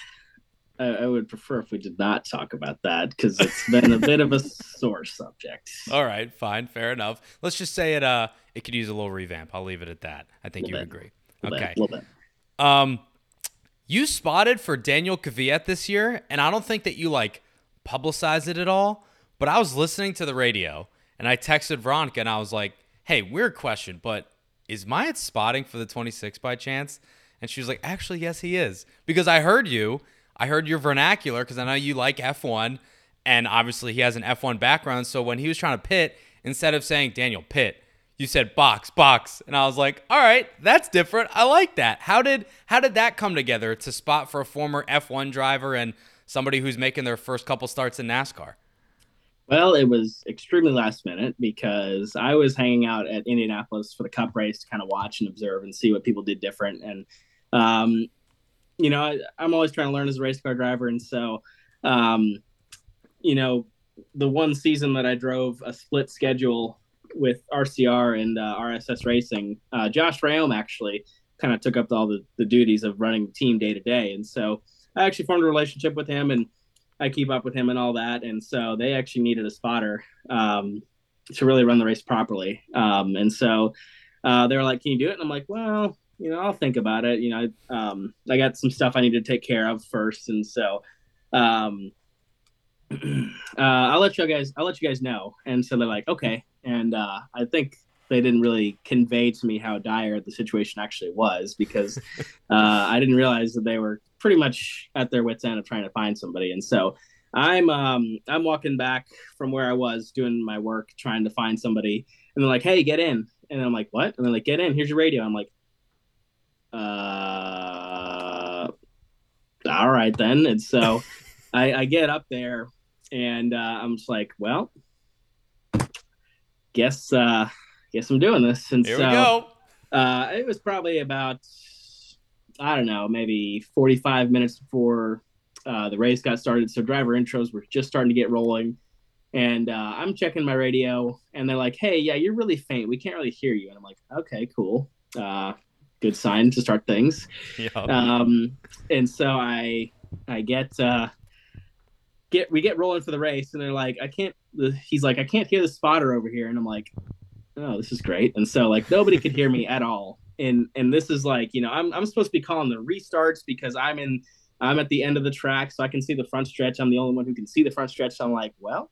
S3: I, I would prefer if we did not talk about that because it's been a bit of a sore subject.
S1: All right, fine, fair enough. Let's just say it. Uh, it could use a little revamp. I'll leave it at that. I think you would
S3: bit.
S1: agree.
S3: Little
S1: Okay.
S3: bit, little bit.
S1: Um, you spotted for Daniel Kvyat this year, and I don't think that you like publicized it at all. But I was listening to the radio, and I texted Veronica, and I was like, "Hey, weird question, but is Myatt spotting for the 26 by chance?" And she was like, "Actually, yes, he is, because I heard you. I heard your vernacular because I know you like F1, and obviously he has an F1 background. So when he was trying to pit, instead of saying Daniel pit." you said box box and i was like all right that's different i like that how did how did that come together to spot for a former f1 driver and somebody who's making their first couple starts in nascar
S3: Well, it was extremely last minute because I was hanging out at Indianapolis for the Cup race to kind of watch and observe and see what people did different. And, um, you know, I, I'm always trying to learn as a race car driver. And so, um, you know, the one season that I drove a split schedule with RCR and uh, RSS Racing, uh, Josh Reaume actually kind of took up all the, the duties of running the team day to day. And so I actually formed a relationship with him and I keep up with him and all that. And so they actually needed a spotter um, to really run the race properly. Um, and so uh, they were like, "Can you do it?" And I'm like, "Well, you know, I'll think about it. You know, I, um, I got some stuff I need to take care of first, and so um, uh, I'll let you guys, I'll let you guys know." And so they're like, "Okay." And uh, I think they didn't really convey to me how dire the situation actually was because uh, I didn't realize that they were pretty much at their wits end of trying to find somebody. And so I'm um, I'm walking back from where I was doing my work, trying to find somebody, and they're like, "Hey, get in!" And I'm like, "What?" And they're like, "Get in. Here's your radio." I'm like, "Uh, all right then." And so I, I get up there, and uh, I'm just like, "Well, guess uh, guess I'm doing this." And
S1: here
S3: so
S1: we go
S3: uh, it was probably about I don't know, maybe 45 minutes before uh, the race got started. So driver intros were just starting to get rolling, and uh, I'm checking my radio, and they're like, "Hey, yeah, you're really faint. We can't really hear you." And I'm like, "Okay, cool. Uh, good sign to start things."
S1: yeah.
S3: um, and so I I get uh, get we get rolling for the race, and they're like, I can't. He's like, I can't hear the spotter over here, and I'm like, oh, this is great. And so like nobody could hear me at all, and and this is like you know I'm I'm supposed to be calling the restarts because I'm in I'm at the end of the track, so I can see the front stretch. I'm the only one who can see the front stretch. So I'm like, well,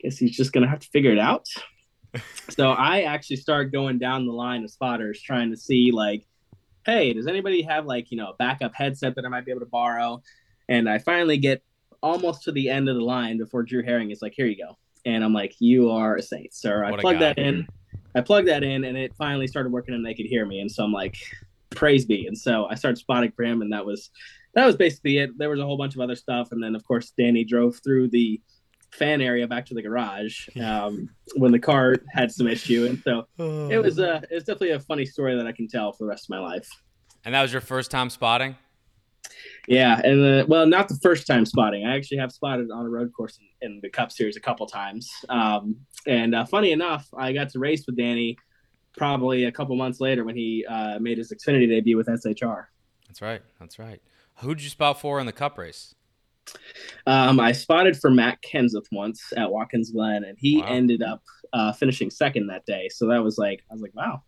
S3: guess he's just gonna have to figure it out. so I actually start going down the line of spotters trying to see like hey, does anybody have like, you know, a backup headset that I might be able to borrow? And I finally get almost to the end of the line before Drew Herring is like, here you go. And I'm like, you are a saint, sir. I plugged that in. I plugged that in and it finally started working and they could hear me. And so I'm like, praise be. And so I started spotting for him and that was that was basically it. There was a whole bunch of other stuff. And then of course Danny drove through the fan area back to the garage um, when the car had some issue. And so it was uh it was definitely a funny story that I can tell for the rest of my life.
S1: And that was your first time spotting?
S3: Yeah, and uh, well, not the first time spotting. I actually have spotted on a road course in, in the Cup Series a couple times. Um, and uh, funny enough, I got to race with Danny probably a couple months later when he uh, made his Xfinity debut with SHR.
S1: That's right. That's right. Who did you spot for in the Cup race?
S3: Um, I spotted for Matt Kenseth once at Watkins Glen, and he wow. ended up uh, finishing second that day. So that was like, I was like, wow,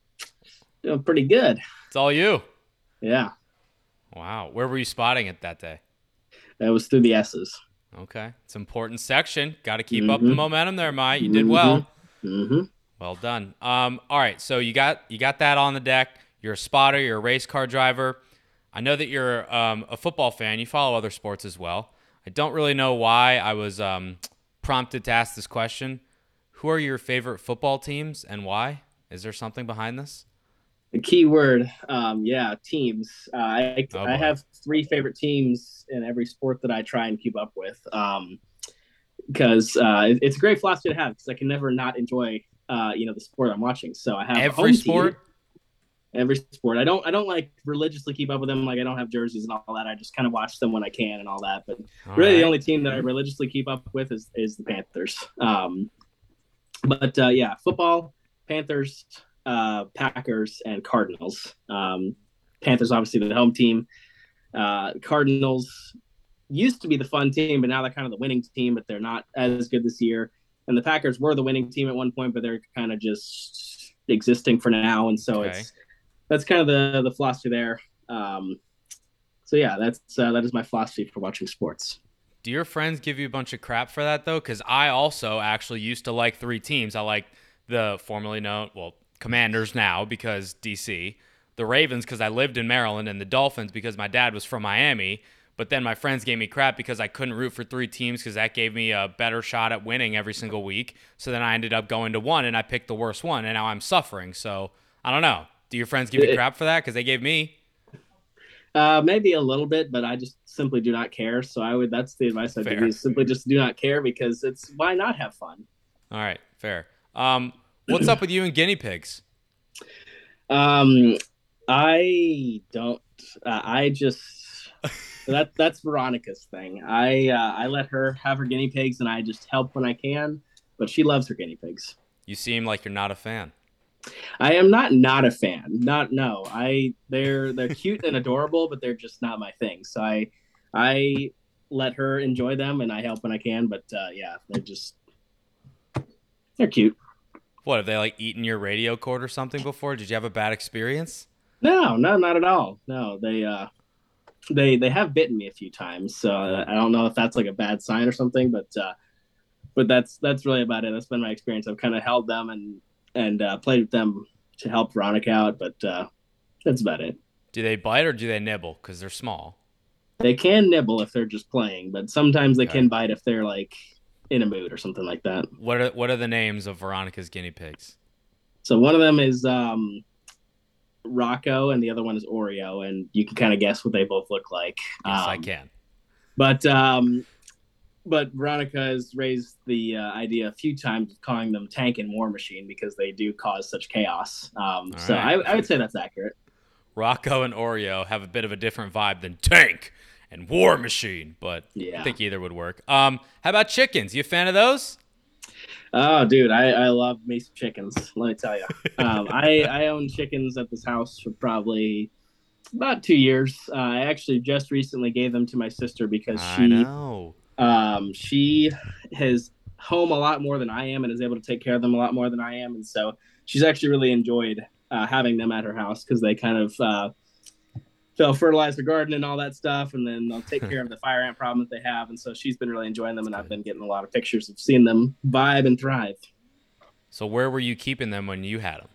S3: doing pretty good.
S1: It's all you.
S3: Yeah.
S1: Wow. Where were you spotting it that day?
S3: That was through the S's.
S1: Okay. It's an important section. Got to keep mm-hmm. up the momentum there, Mike. You did well.
S3: Mm-hmm.
S1: Well done. Um, all right. So you got you got that on the deck. You're a spotter. You're a race car driver. I know that you're um, a football fan. You follow other sports as well. I don't really know why I was um, prompted to ask this question. Who are your favorite football teams and why? Is there something behind this?
S3: the key word um, yeah teams uh, I, oh, I have three favorite teams in every sport that i try and keep up with because um, uh, it's a great philosophy to have because i can never not enjoy uh, you know the sport i'm watching so i have
S1: every sport
S3: team, every sport i don't i don't like religiously keep up with them like i don't have jerseys and all that i just kind of watch them when i can and all that but all really right. the only team that i religiously keep up with is is the panthers um, but uh, yeah football panthers uh, Packers and Cardinals. Um, Panthers obviously the home team. Uh, Cardinals used to be the fun team, but now they're kind of the winning team, but they're not as good this year. And the Packers were the winning team at one point, but they're kind of just existing for now. And so okay. it's that's kind of the the philosophy there. Um, so yeah, that's uh, that is my philosophy for watching sports.
S1: Do your friends give you a bunch of crap for that though? Because I also actually used to like three teams. I like the formerly known, well, Commanders now because DC, the Ravens because I lived in Maryland, and the Dolphins because my dad was from Miami. But then my friends gave me crap because I couldn't root for three teams because that gave me a better shot at winning every single week. So then I ended up going to one and I picked the worst one, and now I'm suffering. So I don't know. Do your friends give you crap for that? Because they gave me.
S3: Uh, maybe a little bit, but I just simply do not care. So I would. That's the advice I give you: simply just do not care because it's why not have fun.
S1: All right, fair. Um, What's up with you and guinea pigs?
S3: Um, I don't. Uh, I just that that's Veronica's thing. I uh, I let her have her guinea pigs, and I just help when I can. But she loves her guinea pigs.
S1: You seem like you're not a fan.
S3: I am not not a fan. Not no. I they're they're cute and adorable, but they're just not my thing. So I I let her enjoy them, and I help when I can. But uh, yeah, they're just they're cute.
S1: What have they like eaten your radio cord or something before? Did you have a bad experience?
S3: No, no, not at all. No, they uh, they they have bitten me a few times, so I don't know if that's like a bad sign or something, but uh, but that's that's really about it. That's been my experience. I've kind of held them and and uh, played with them to help Veronica out, but uh, that's about it.
S1: Do they bite or do they nibble? Because they're small.
S3: They can nibble if they're just playing, but sometimes they okay. can bite if they're like in a mood or something like that.
S1: What are what are the names of Veronica's guinea pigs?
S3: So one of them is um, Rocco, and the other one is Oreo, and you can kind of guess what they both look like.
S1: Yes, um, I can.
S3: But um, but Veronica has raised the uh, idea a few times of calling them Tank and War Machine because they do cause such chaos. Um, so right. I, I would say that's accurate.
S1: Rocco and Oreo have a bit of a different vibe than Tank and War Machine, but yeah. I think either would work. Um, how about chickens? You a fan of those?
S3: Oh, dude, I, I love me some chickens. Let me tell you, um, I I own chickens at this house for probably about two years. Uh, I actually just recently gave them to my sister because she um, she has home a lot more than I am and is able to take care of them a lot more than I am, and so she's actually really enjoyed uh, having them at her house because they kind of uh, they'll fertilize the garden and all that stuff, and then they'll take care of the fire ant problem that they have. And so she's been really enjoying them, and I've been getting a lot of pictures of seeing them vibe and thrive.
S1: So where were you keeping them when you had them?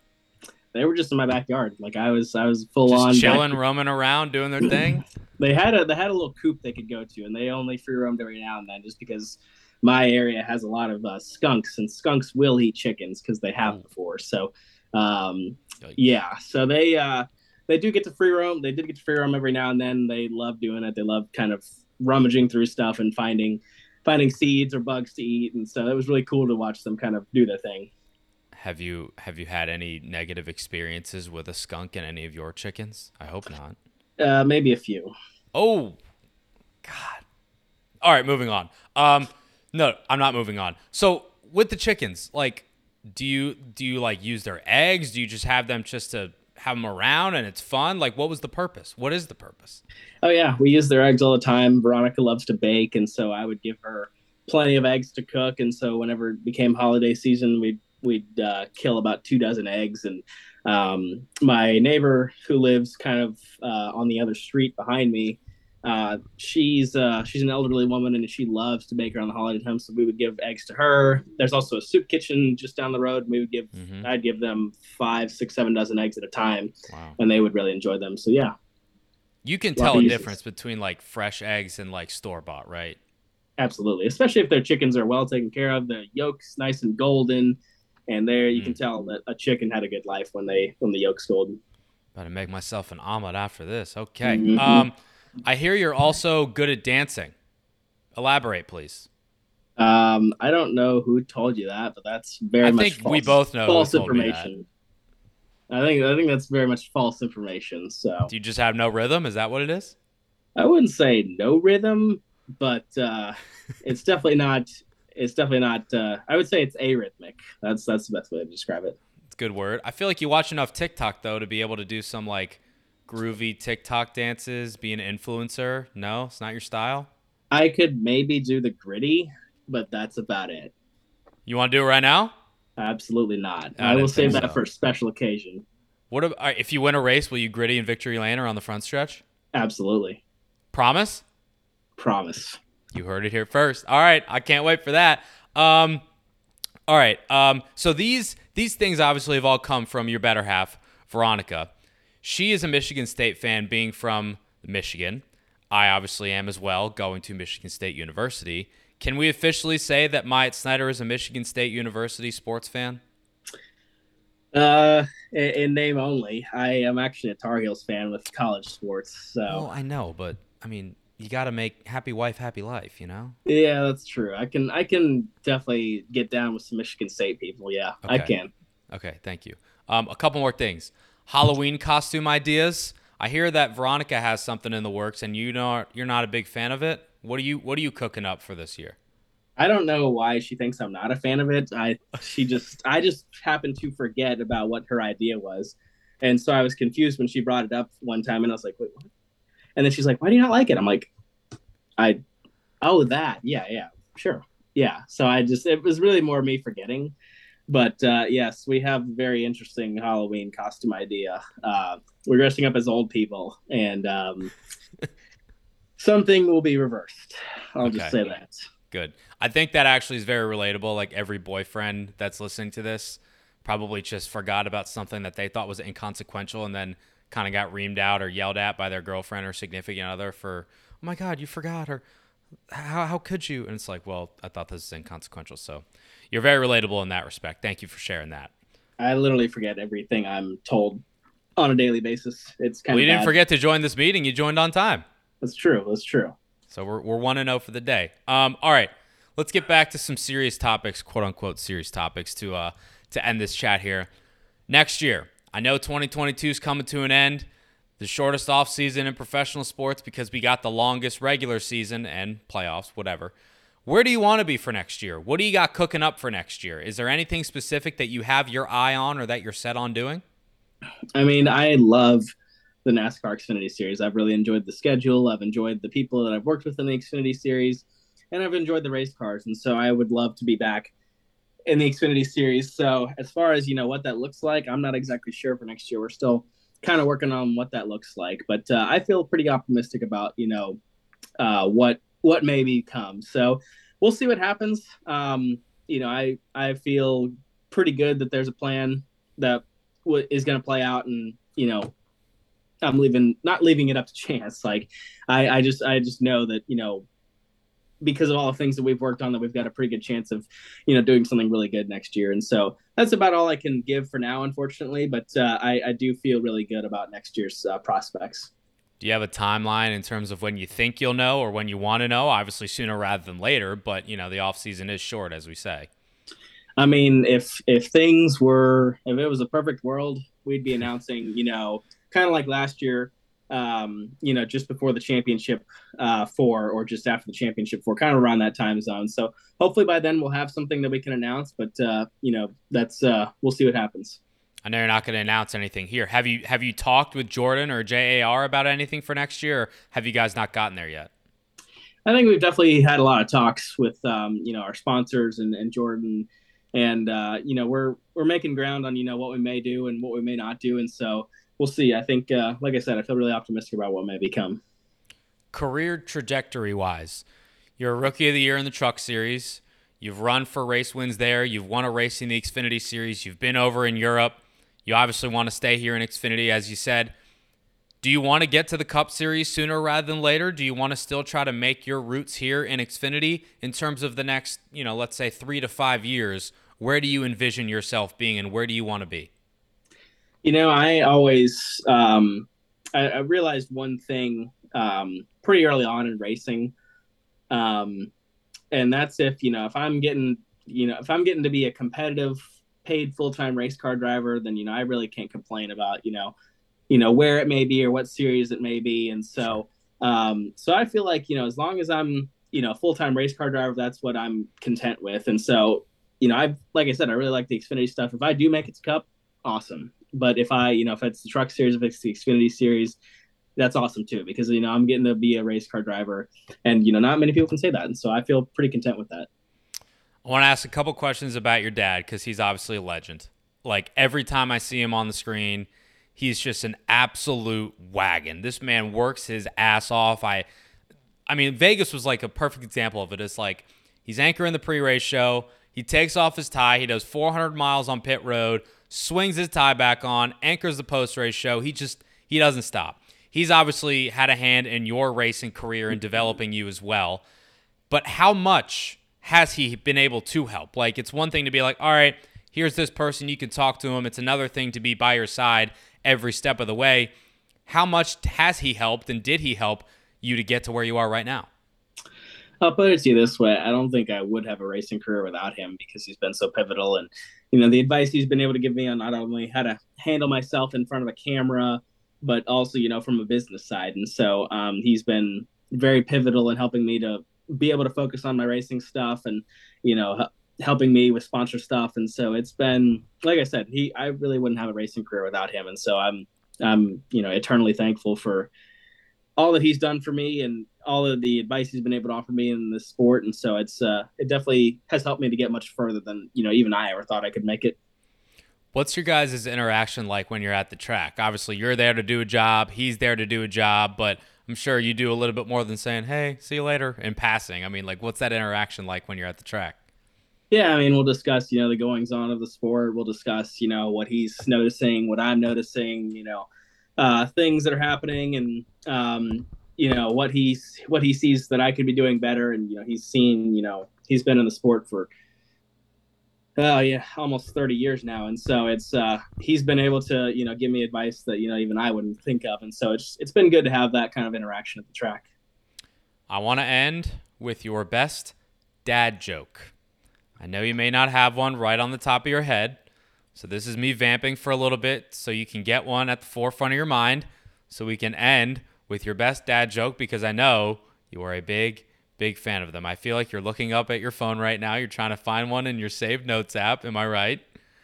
S3: they were just in my backyard. Like I was I was full
S1: Just
S3: on
S1: chilling,
S3: back-
S1: roaming around, doing their thing.
S3: They had a they had a little coop they could go to, and they only free roamed every now and then, just because my area has a lot of uh, skunks, and skunks will eat chickens because they have before. So, um, yeah, so they uh, they do get to free roam. They did get to free roam every now and then. They love doing it. They love kind of rummaging through stuff and finding finding seeds or bugs to eat, and so it was really cool to watch them kind of do their thing.
S1: Have you have you had any negative experiences with a skunk in any of your chickens? I hope not.
S3: Uh, maybe a few.
S1: Oh, God. All right, moving on. Um, no, I'm not moving on. So with the chickens, like, do you do you like use their eggs? Do you just have them just to have them around and it's fun? Like, what was the purpose? What is the purpose?
S3: Oh yeah, we use their eggs all the time. Veronica loves to bake, and so I would give her plenty of eggs to cook. And so whenever it became holiday season, we'd we'd uh, kill about two dozen eggs. And um, my neighbor who lives kind of uh, on the other street behind me, uh, she's uh, she's an elderly woman, and she loves to bake around the holiday time. So we would give eggs to her. There's also a soup kitchen just down the road. And we would give
S1: Mhm.
S3: I'd give them five, six, seven dozen eggs at a time,
S1: Wow.
S3: and they would really enjoy them. So yeah.
S1: You can tell a
S3: uses.
S1: difference between like fresh eggs and like store bought, right?
S3: Absolutely, especially if their chickens are well taken care of, the yolks nice and golden, and there you can
S1: Mm.
S3: tell that a chicken had a good life when they when the yolk's golden.
S1: Better make myself an omelet after this. Okay.
S3: Mhm.
S1: Um, I hear you're also good at dancing. Elaborate, please.
S3: Um, I don't know who told you that, but that's very
S1: I
S3: much
S1: think
S3: false,
S1: we both know
S3: false
S1: told me that.
S3: information. I think I think that's very much false information. So
S1: Do you just have no rhythm? Is that what it is?
S3: I wouldn't say no rhythm, but uh, it's definitely not. It's definitely not. Uh, I would say it's arrhythmic. That's that's the best way to describe it.
S1: It's a good word. I feel like you watch enough TikTok though to be able to do some like groovy TikTok dances, be an influencer. No, it's not your style.
S3: I could maybe do the gritty, but that's about it.
S1: You want to do it right now?
S3: Absolutely not.
S1: I
S3: I, will save that
S1: so.
S3: for a special occasion.
S1: What ab- all right, if you win a race? Will you gritty in victory lane or on the front stretch?
S3: Absolutely.
S1: Promise.
S3: Promise.
S1: You heard it here first. All right, I can't wait for that. Um, all right. Um, so these these things obviously have all come from your better half, Veronica. She is a Michigan State fan, being from Michigan. I obviously am as well, going to Michigan State University. Can we officially say that Myatt Snider is a Michigan State University sports fan?
S3: Uh, in, name only. I am actually a Tar Heels fan with college sports. So
S1: Well, I know, but I mean, you got to make happy wife, happy life. You know.
S3: yeah, that's true. I can I can definitely get down with some Michigan State people. Yeah, I can.
S1: Okay, thank you. Um, a couple more things. Halloween costume ideas. I hear that Veronica has something in the works, and you know you're not a big fan of it. What are you What are you cooking up for this year?
S3: I don't know why she thinks I'm not a fan of it. I she just I just happened to forget about what her idea was, and so I was confused when she brought it up one time, and I was like, wait, what? And then she's like, why do you not like it? I'm like, I, oh that, yeah, yeah, sure, yeah. So I just it was really more me forgetting, but uh, yes, we have a very interesting Halloween costume idea. Uh, we're dressing up as old people, and um, something will be reversed. I'll just say that.
S1: Good. I think that actually is very relatable. Like every boyfriend that's listening to this probably just forgot about something that they thought was inconsequential, and then kind of got reamed out or yelled at by their girlfriend or significant other for, "Oh my God, you forgot," or "How how could you?" And it's like, well, I thought this was inconsequential. So you're very relatable in that respect. Thank you for sharing that.
S3: I literally forget everything I'm told on a daily basis. It's kind
S1: Well,
S3: of
S1: you didn't
S3: bad.
S1: forget to join this meeting. You joined on time.
S3: That's true. That's true.
S1: So we're, we're 1 0 for the day. Um, all right. Let's get back to some serious topics, quote unquote serious topics, to, uh, to end this chat here. Next year, I know 2022 is coming to an end, the shortest off season in professional sports because we got the longest regular season and playoffs, whatever. Where do you want to be for next year? What do you got cooking up for next year? Is there anything specific that you have your eye on or that you're set on doing?
S3: I mean, I love the NASCAR Xfinity Series. I've really enjoyed the schedule. I've enjoyed the people that I've worked with in the Xfinity Series, and I've enjoyed the race cars. And so I would love to be back in the Xfinity Series. So as far as you know what that looks like, I'm not exactly sure for next year. We're still kind of working on what that looks like, but uh, I feel pretty optimistic about you know uh, what what may become. So we'll see what happens. Um, you know, I I feel pretty good that there's a plan that what is going to play out, and you know, I'm leaving not leaving it up to chance. Like I, I just I just know that you know because of all the things that we've worked on that we've got a pretty good chance of you know doing something really good next year. And so that's about all i can give for now unfortunately but uh, I, I, do feel really good about next year's uh, prospects.
S1: Do you have a timeline in terms of when you think you'll know or when you want to know? Obviously sooner rather than later but you know the off season is short as we say.
S3: I mean if if things were if it was a perfect world we'd be announcing you know kind of like last year, um, you know, just before the championship uh, four or just after the championship four, kind of around that time zone. So hopefully by then we'll have something that we can announce. But uh, you know, that's uh, we'll see what happens.
S1: I know you're not going to announce anything here. Have you have you talked with Jordan or JAR about anything for next year? Or have you guys not gotten there yet?
S3: I think we've definitely had a lot of talks with um, you know our sponsors and, and Jordan, and uh, you know we're we're making ground on you know what we may do and what we may not do, and so we'll see. I think, uh, like I said, I feel really optimistic about what may become.
S1: Career trajectory wise, you're a rookie of the year in the Truck Series. You've run for race wins there. You've won a race in the Xfinity Series. You've been over in Europe. You obviously want to stay here in Xfinity, as you said. Do you want to get to the Cup Series sooner rather than later? Do you want to still try to make your roots here in Xfinity in terms of the next, you know, let's say three to five years? Where do you envision yourself being and where do you want to be?
S3: You know, I always um, I, I realized one thing um, pretty early on in racing, um, and that's if you know if I'm getting you know if I'm getting to be a competitive paid full time race car driver, then you know I really can't complain about you know you know where it may be or what series it may be, and so um, so I feel like you know as long as I'm you know a full time race car driver, that's what I'm content with, and so you know I've like I said I really like the Xfinity stuff. If I do make it to Cup, awesome. But if I, you know, if it's the truck series, if it's the Xfinity series, that's awesome too because you know I'm getting to be a race car driver, and you know not many people can say that, and so I feel pretty content with that.
S1: I want to ask a couple questions about your dad because he's obviously a legend. Like every time I see him on the screen, he's just an absolute wagon. This man works his ass off. I, I mean, Vegas was like a perfect example of it. It's like he's anchoring the pre-race show. He takes off his tie. He does 400 miles on pit road swings his tie back on, anchors the post race show. He just he doesn't stop. He's obviously had a hand in your racing career and developing you as well. But how much has he been able to help? Like it's one thing to be like, all right, here's this person you can talk to him. It's another thing to be by your side every step of the way. How much has he helped and did he help you to get to where you are right now?
S3: I'll put it to you this way: I don't think I would have a racing career without him because he's been so pivotal, and you know the advice he's been able to give me on not only how to handle myself in front of a camera, but also you know from a business side. And so um, he's been very pivotal in helping me to be able to focus on my racing stuff, and you know helping me with sponsor stuff. And so it's been like I said, he I really wouldn't have a racing career without him, and so I'm I'm you know eternally thankful for all that he's done for me and all of the advice he's been able to offer me in the sport, and so it's uh, it definitely has helped me to get much further than you know even I ever thought I could make it.
S1: What's your guys' interaction like when you're at the track? Obviously, you're there to do a job, he's there to do a job, but I'm sure you do a little bit more than saying, "Hey, see you later" in passing. I mean, like, what's that interaction like when you're at the track?
S3: Yeah, I mean, we'll discuss, you know, the goings on of the sport. We'll discuss, you know, what he's noticing, what I'm noticing, you know, uh, things that are happening, and um, you know what he's what he sees that I could be doing better, and you know he's seen you know he's been in the sport for oh yeah almost 30 years now. And so it's uh he's been able to you know give me advice that you know even i wouldn't think of. And so it's it's been good to have that kind of interaction at the track.
S1: I want to end with your best dad joke. I know you may not have one right on the top of your head so this is me vamping for a little bit so you can get one at the forefront of your mind so we can end with your best dad joke because I know you are a big, big fan of them. I feel like you're looking up at your phone right now. You're trying to find one in your saved notes app. Am I right?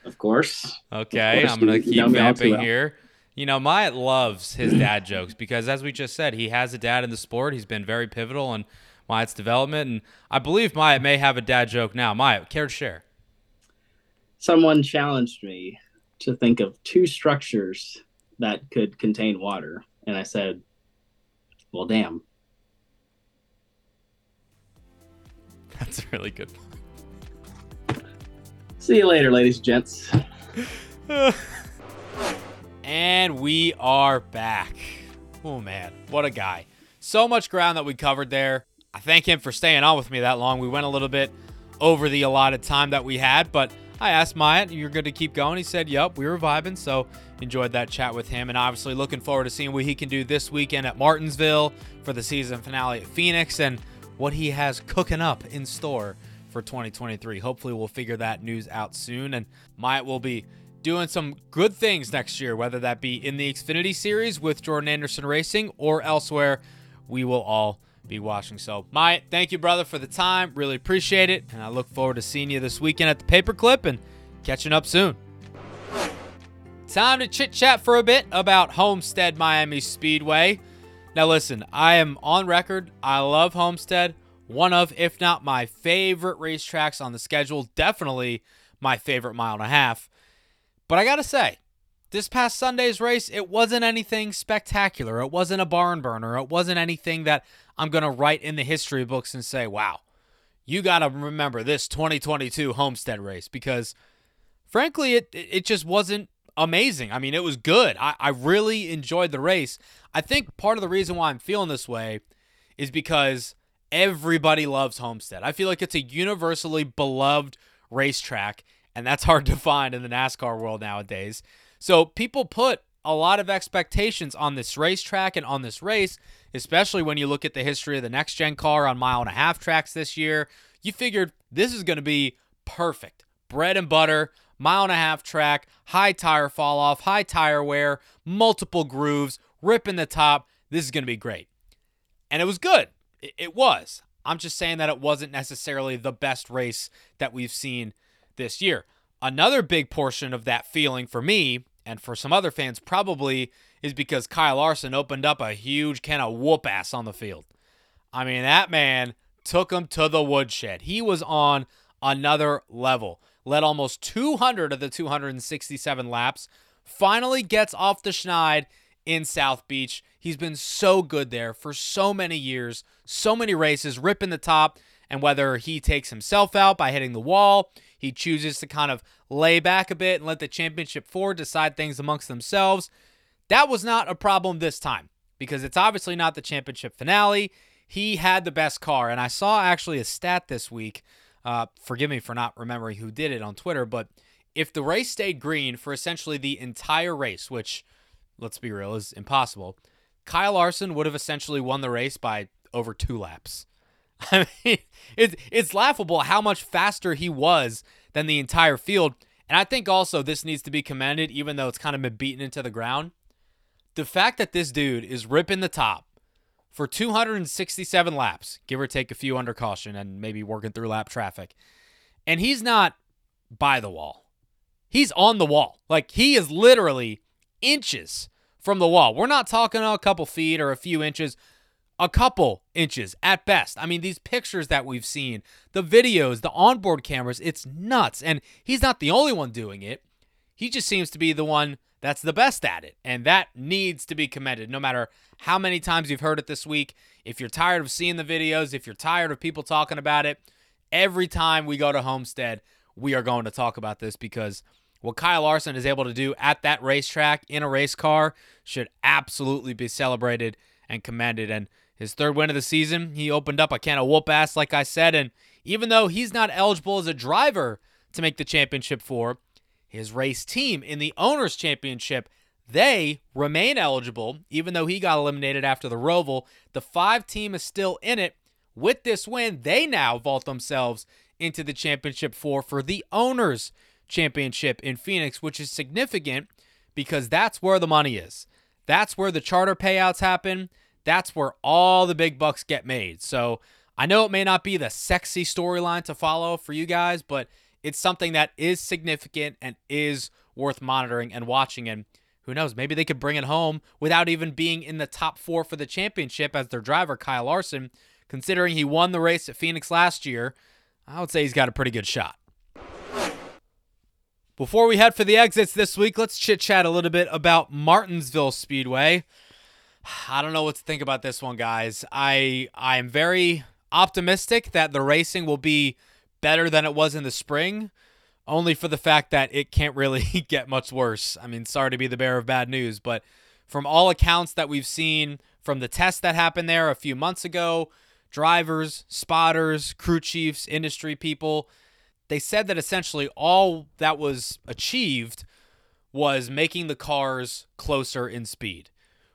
S3: Of course.
S1: Okay,
S3: of course.
S1: I'm going to keep vamping here. You know, Myatt loves his dad jokes because, as we just said, he has a dad in the sport. He's been very pivotal in Myatt's development. And I believe Myatt may have a dad joke now. Myatt, care to share?
S3: Someone challenged me to think of two structures that could contain water. And I said, well, damn.
S1: That's a really good
S3: one. See you later, ladies and gents.
S1: And we are back. Oh man, what a guy. So much ground that we covered there. I thank him for staying on with me that long. We went a little bit over the allotted time that we had, but I asked Myatt, you're good to keep going? He said, yep, we were vibing. So enjoyed that chat with him. And obviously looking forward to seeing what he can do this weekend at Martinsville for the season finale at Phoenix and what he has cooking up in store for 2023. Hopefully, we'll figure that news out soon. And Myatt will be doing some good things next year, whether that be in the Xfinity Series with Jordan Anderson Racing or elsewhere. We will all be watching. So, Myatt, thank you, brother, for the time. Really appreciate it. And I look forward to seeing you this weekend at the Paperclip and catching up soon. Time to chit chat for a bit about Homestead Miami Speedway. Now, listen, I am on record. I love Homestead. One of, if not my favorite racetracks on the schedule. Definitely my favorite mile and a half. But I got to say, this past Sunday's race, it wasn't anything spectacular. It wasn't a barn burner. It wasn't anything that I'm going to write in the history books and say, wow, you got to remember this 2022 Homestead race because, frankly, it, it just wasn't amazing. I mean, it was good. I, I really enjoyed the race. I think part of the reason why I'm feeling this way is because everybody loves Homestead. I feel like it's a universally beloved racetrack, and that's hard to find in the NASCAR world nowadays. So people put a lot of expectations on this racetrack and on this race, especially when you look at the history of the next gen car on mile and a half tracks this year. You figured this is going to be perfect. Bread and butter, mile and a half track, high tire fall off, high tire wear, multiple grooves, ripping the top. This is going to be great. And it was good. It was. I'm just saying that it wasn't necessarily the best race that we've seen this year. Another big portion of that feeling for me and for some other fans probably is because Kyle Larson opened up a huge can of whoop ass on the field. I mean, that man took him to the woodshed. He was on another level. Led almost 200 of the 267 laps. Finally gets off the schneid in South Beach. He's been so good there for so many years, so many races, ripping the top. And whether he takes himself out by hitting the wall, he chooses to kind of lay back a bit and let the championship four decide things amongst themselves. That was not a problem this time because it's obviously not the championship finale. He had the best car. And I saw actually a stat this week. Uh, forgive me for not remembering who did it on Twitter, but if the race stayed green for essentially the entire race, which let's be real, is impossible. Kyle Larson would have essentially won the race by over two laps. I mean, it's it's laughable how much faster he was than the entire field. And I think also this needs to be commended, even though it's kind of been beaten into the ground. The fact that this dude is ripping the top for 267 laps, give or take a few under caution and maybe working through lap traffic, and he's not by the wall. He's on the wall. Like he is literally inches from the wall. We're not talking a couple feet or a few inches, a couple inches at best. I mean, these pictures that we've seen, the videos, the onboard cameras, it's nuts. And he's not the only one doing it. He just seems to be the one that's the best at it. And that needs to be commended no matter how many times you've heard it this week. If you're tired of seeing the videos, if you're tired of people talking about it, every time we go to Homestead, we are going to talk about this because what Kyle Larson is able to do at that racetrack in a race car should absolutely be celebrated and commended. And his third win of the season, he opened up a can of whoop ass, like I said. And even though he's not eligible as a driver to make the championship for, his race team in the Owners' Championship, they remain eligible, even though he got eliminated after the Roval. The five team is still in it. With this win, they now vault themselves into the championship four for the Owners' championship in Phoenix, which is significant because that's where the money is. That's where the charter payouts happen. That's where all the big bucks get made. So I know it may not be the sexy storyline to follow for you guys, but it's something that is significant and is worth monitoring and watching. And who knows, maybe they could bring it home without even being in the top four for the championship as their driver, Kyle Larson. Considering he won the race at Phoenix last year, I would say he's got a pretty good shot. Before we head for the exits this week, let's chit chat a little bit about Martinsville Speedway. I don't know what to think about this one, guys. I I am very optimistic that the racing will be better than it was in the spring. only for the fact that it can't really get much worse. I mean, sorry to be the bearer of bad news, but from all accounts that we've seen from the test that happened there a few months ago, drivers, spotters, crew chiefs, industry people, they said that essentially all that was achieved was making the cars closer in speed,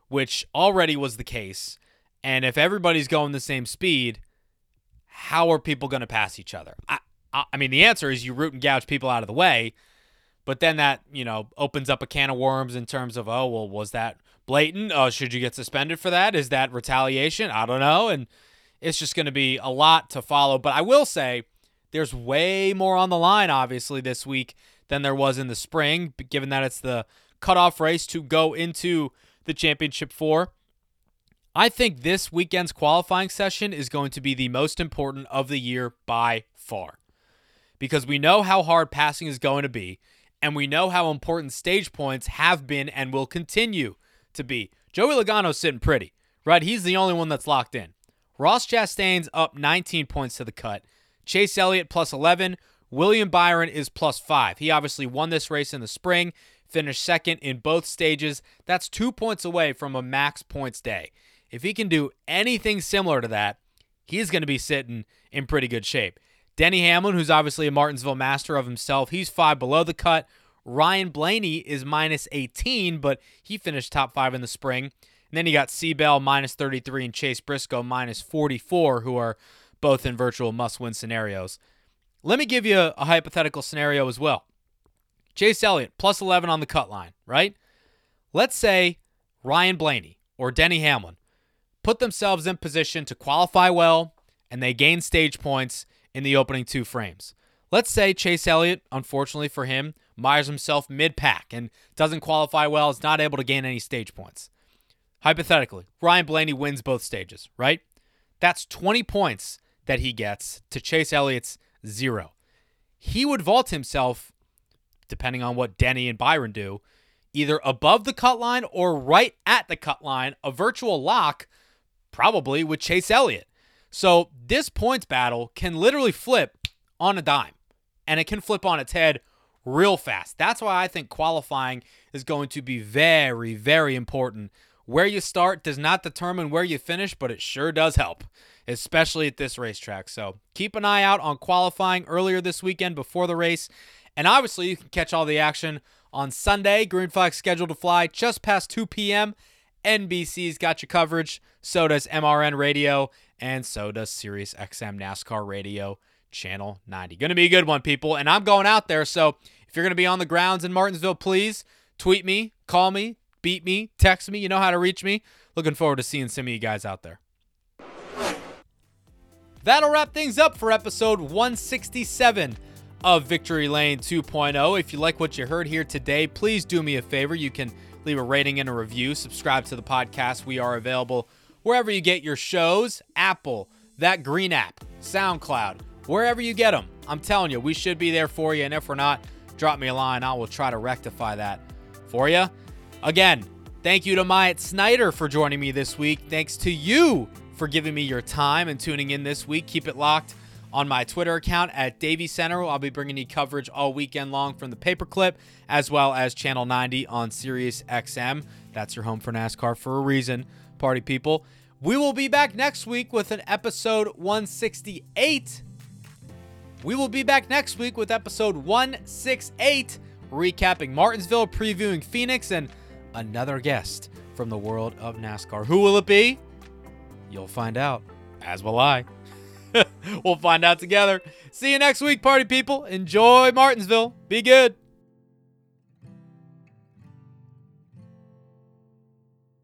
S1: which already was the case. And if everybody's going the same speed, how are people going to pass each other? I, I, I mean, the answer is you root and gouge people out of the way. But then that, you know, opens up a can of worms in terms of, oh, well, was that blatant? Oh, should you get suspended for that? Is that retaliation? I don't know. And it's just going to be a lot to follow. But I will say there's way more on the line, obviously, this week than there was in the spring, given that it's the cutoff race to go into the championship four. I think this weekend's qualifying session is going to be the most important of the year by far because we know how hard passing is going to be, and we know how important stage points have been and will continue to be. Joey Logano's sitting pretty, right? He's the only one that's locked in. Ross Chastain's up 19 points to the cut. Chase Elliott plus 11. William Byron is plus 5. He obviously won this race in the spring, finished second in both stages. That's two points away from a max points day. If he can do anything similar to that, he's going to be sitting in pretty good shape. Denny Hamlin, who's obviously a Martinsville master of himself, he's five below the cut. Ryan Blaney is minus 18, but he finished top five in the spring. And then you got C-Bell minus 33 and Chase Briscoe minus 44, who are both in virtual must win scenarios. Let me give you a, hypothetical scenario as well. Chase Elliott plus 11 on the cut line, right? Let's say Ryan Blaney or Denny Hamlin put themselves in position to qualify well and they gain stage points in the opening two frames. Let's say Chase Elliott, unfortunately for him, mires himself mid pack and doesn't qualify well, is not able to gain any stage points. Hypothetically, Ryan Blaney wins both stages, right? That's 20 points that he gets to Chase Elliott's zero. He would vault himself, depending on what Denny and Byron do, either above the cut line or right at the cut line, a virtual lock, probably with Chase Elliott. So this points battle can literally flip on a dime and it can flip on its head real fast. That's why I think qualifying is going to be very, very important. Where you start does not determine where you finish, but it sure does help, especially at this racetrack. So keep an eye out on qualifying earlier this weekend before the race. And obviously, you can catch all the action on Sunday. Green flag scheduled to fly just past 2 p.m. NBC's got your coverage. So does MRN Radio and so does Sirius XM NASCAR Radio Channel 90. Going to be a good one, people. And I'm going out there. So if you're going to be on the grounds in Martinsville, please tweet me, call me, beat me, text me. You know how to reach me. Looking forward to seeing some of you guys out there. That'll wrap things up for episode 167 of Victory Lane 2.0. If you like what you heard here today, please do me a favor. You can leave a rating and a review, subscribe to the podcast. We are available wherever you get your shows Apple, that green app, SoundCloud, wherever you get them. I'm telling you, we should be there for you. And if we're not, drop me a line. I will try to rectify that for you. Again, thank you to Myatt Snider for joining me this week. Thanks to you for giving me your time and tuning in this week. Keep it locked on my Twitter account at Davey Center. I'll be bringing you coverage all weekend long from the paperclip, as well as Channel 90 on Sirius XM. That's your home for NASCAR for a reason party people. We will be back next week with an episode 168. We will be back next week with episode 168, recapping Martinsville, previewing Phoenix, and another guest from the world of NASCAR. Who will it be? You'll find out, as will I. we'll find out together. See you next week, party people. Enjoy Martinsville. Be good.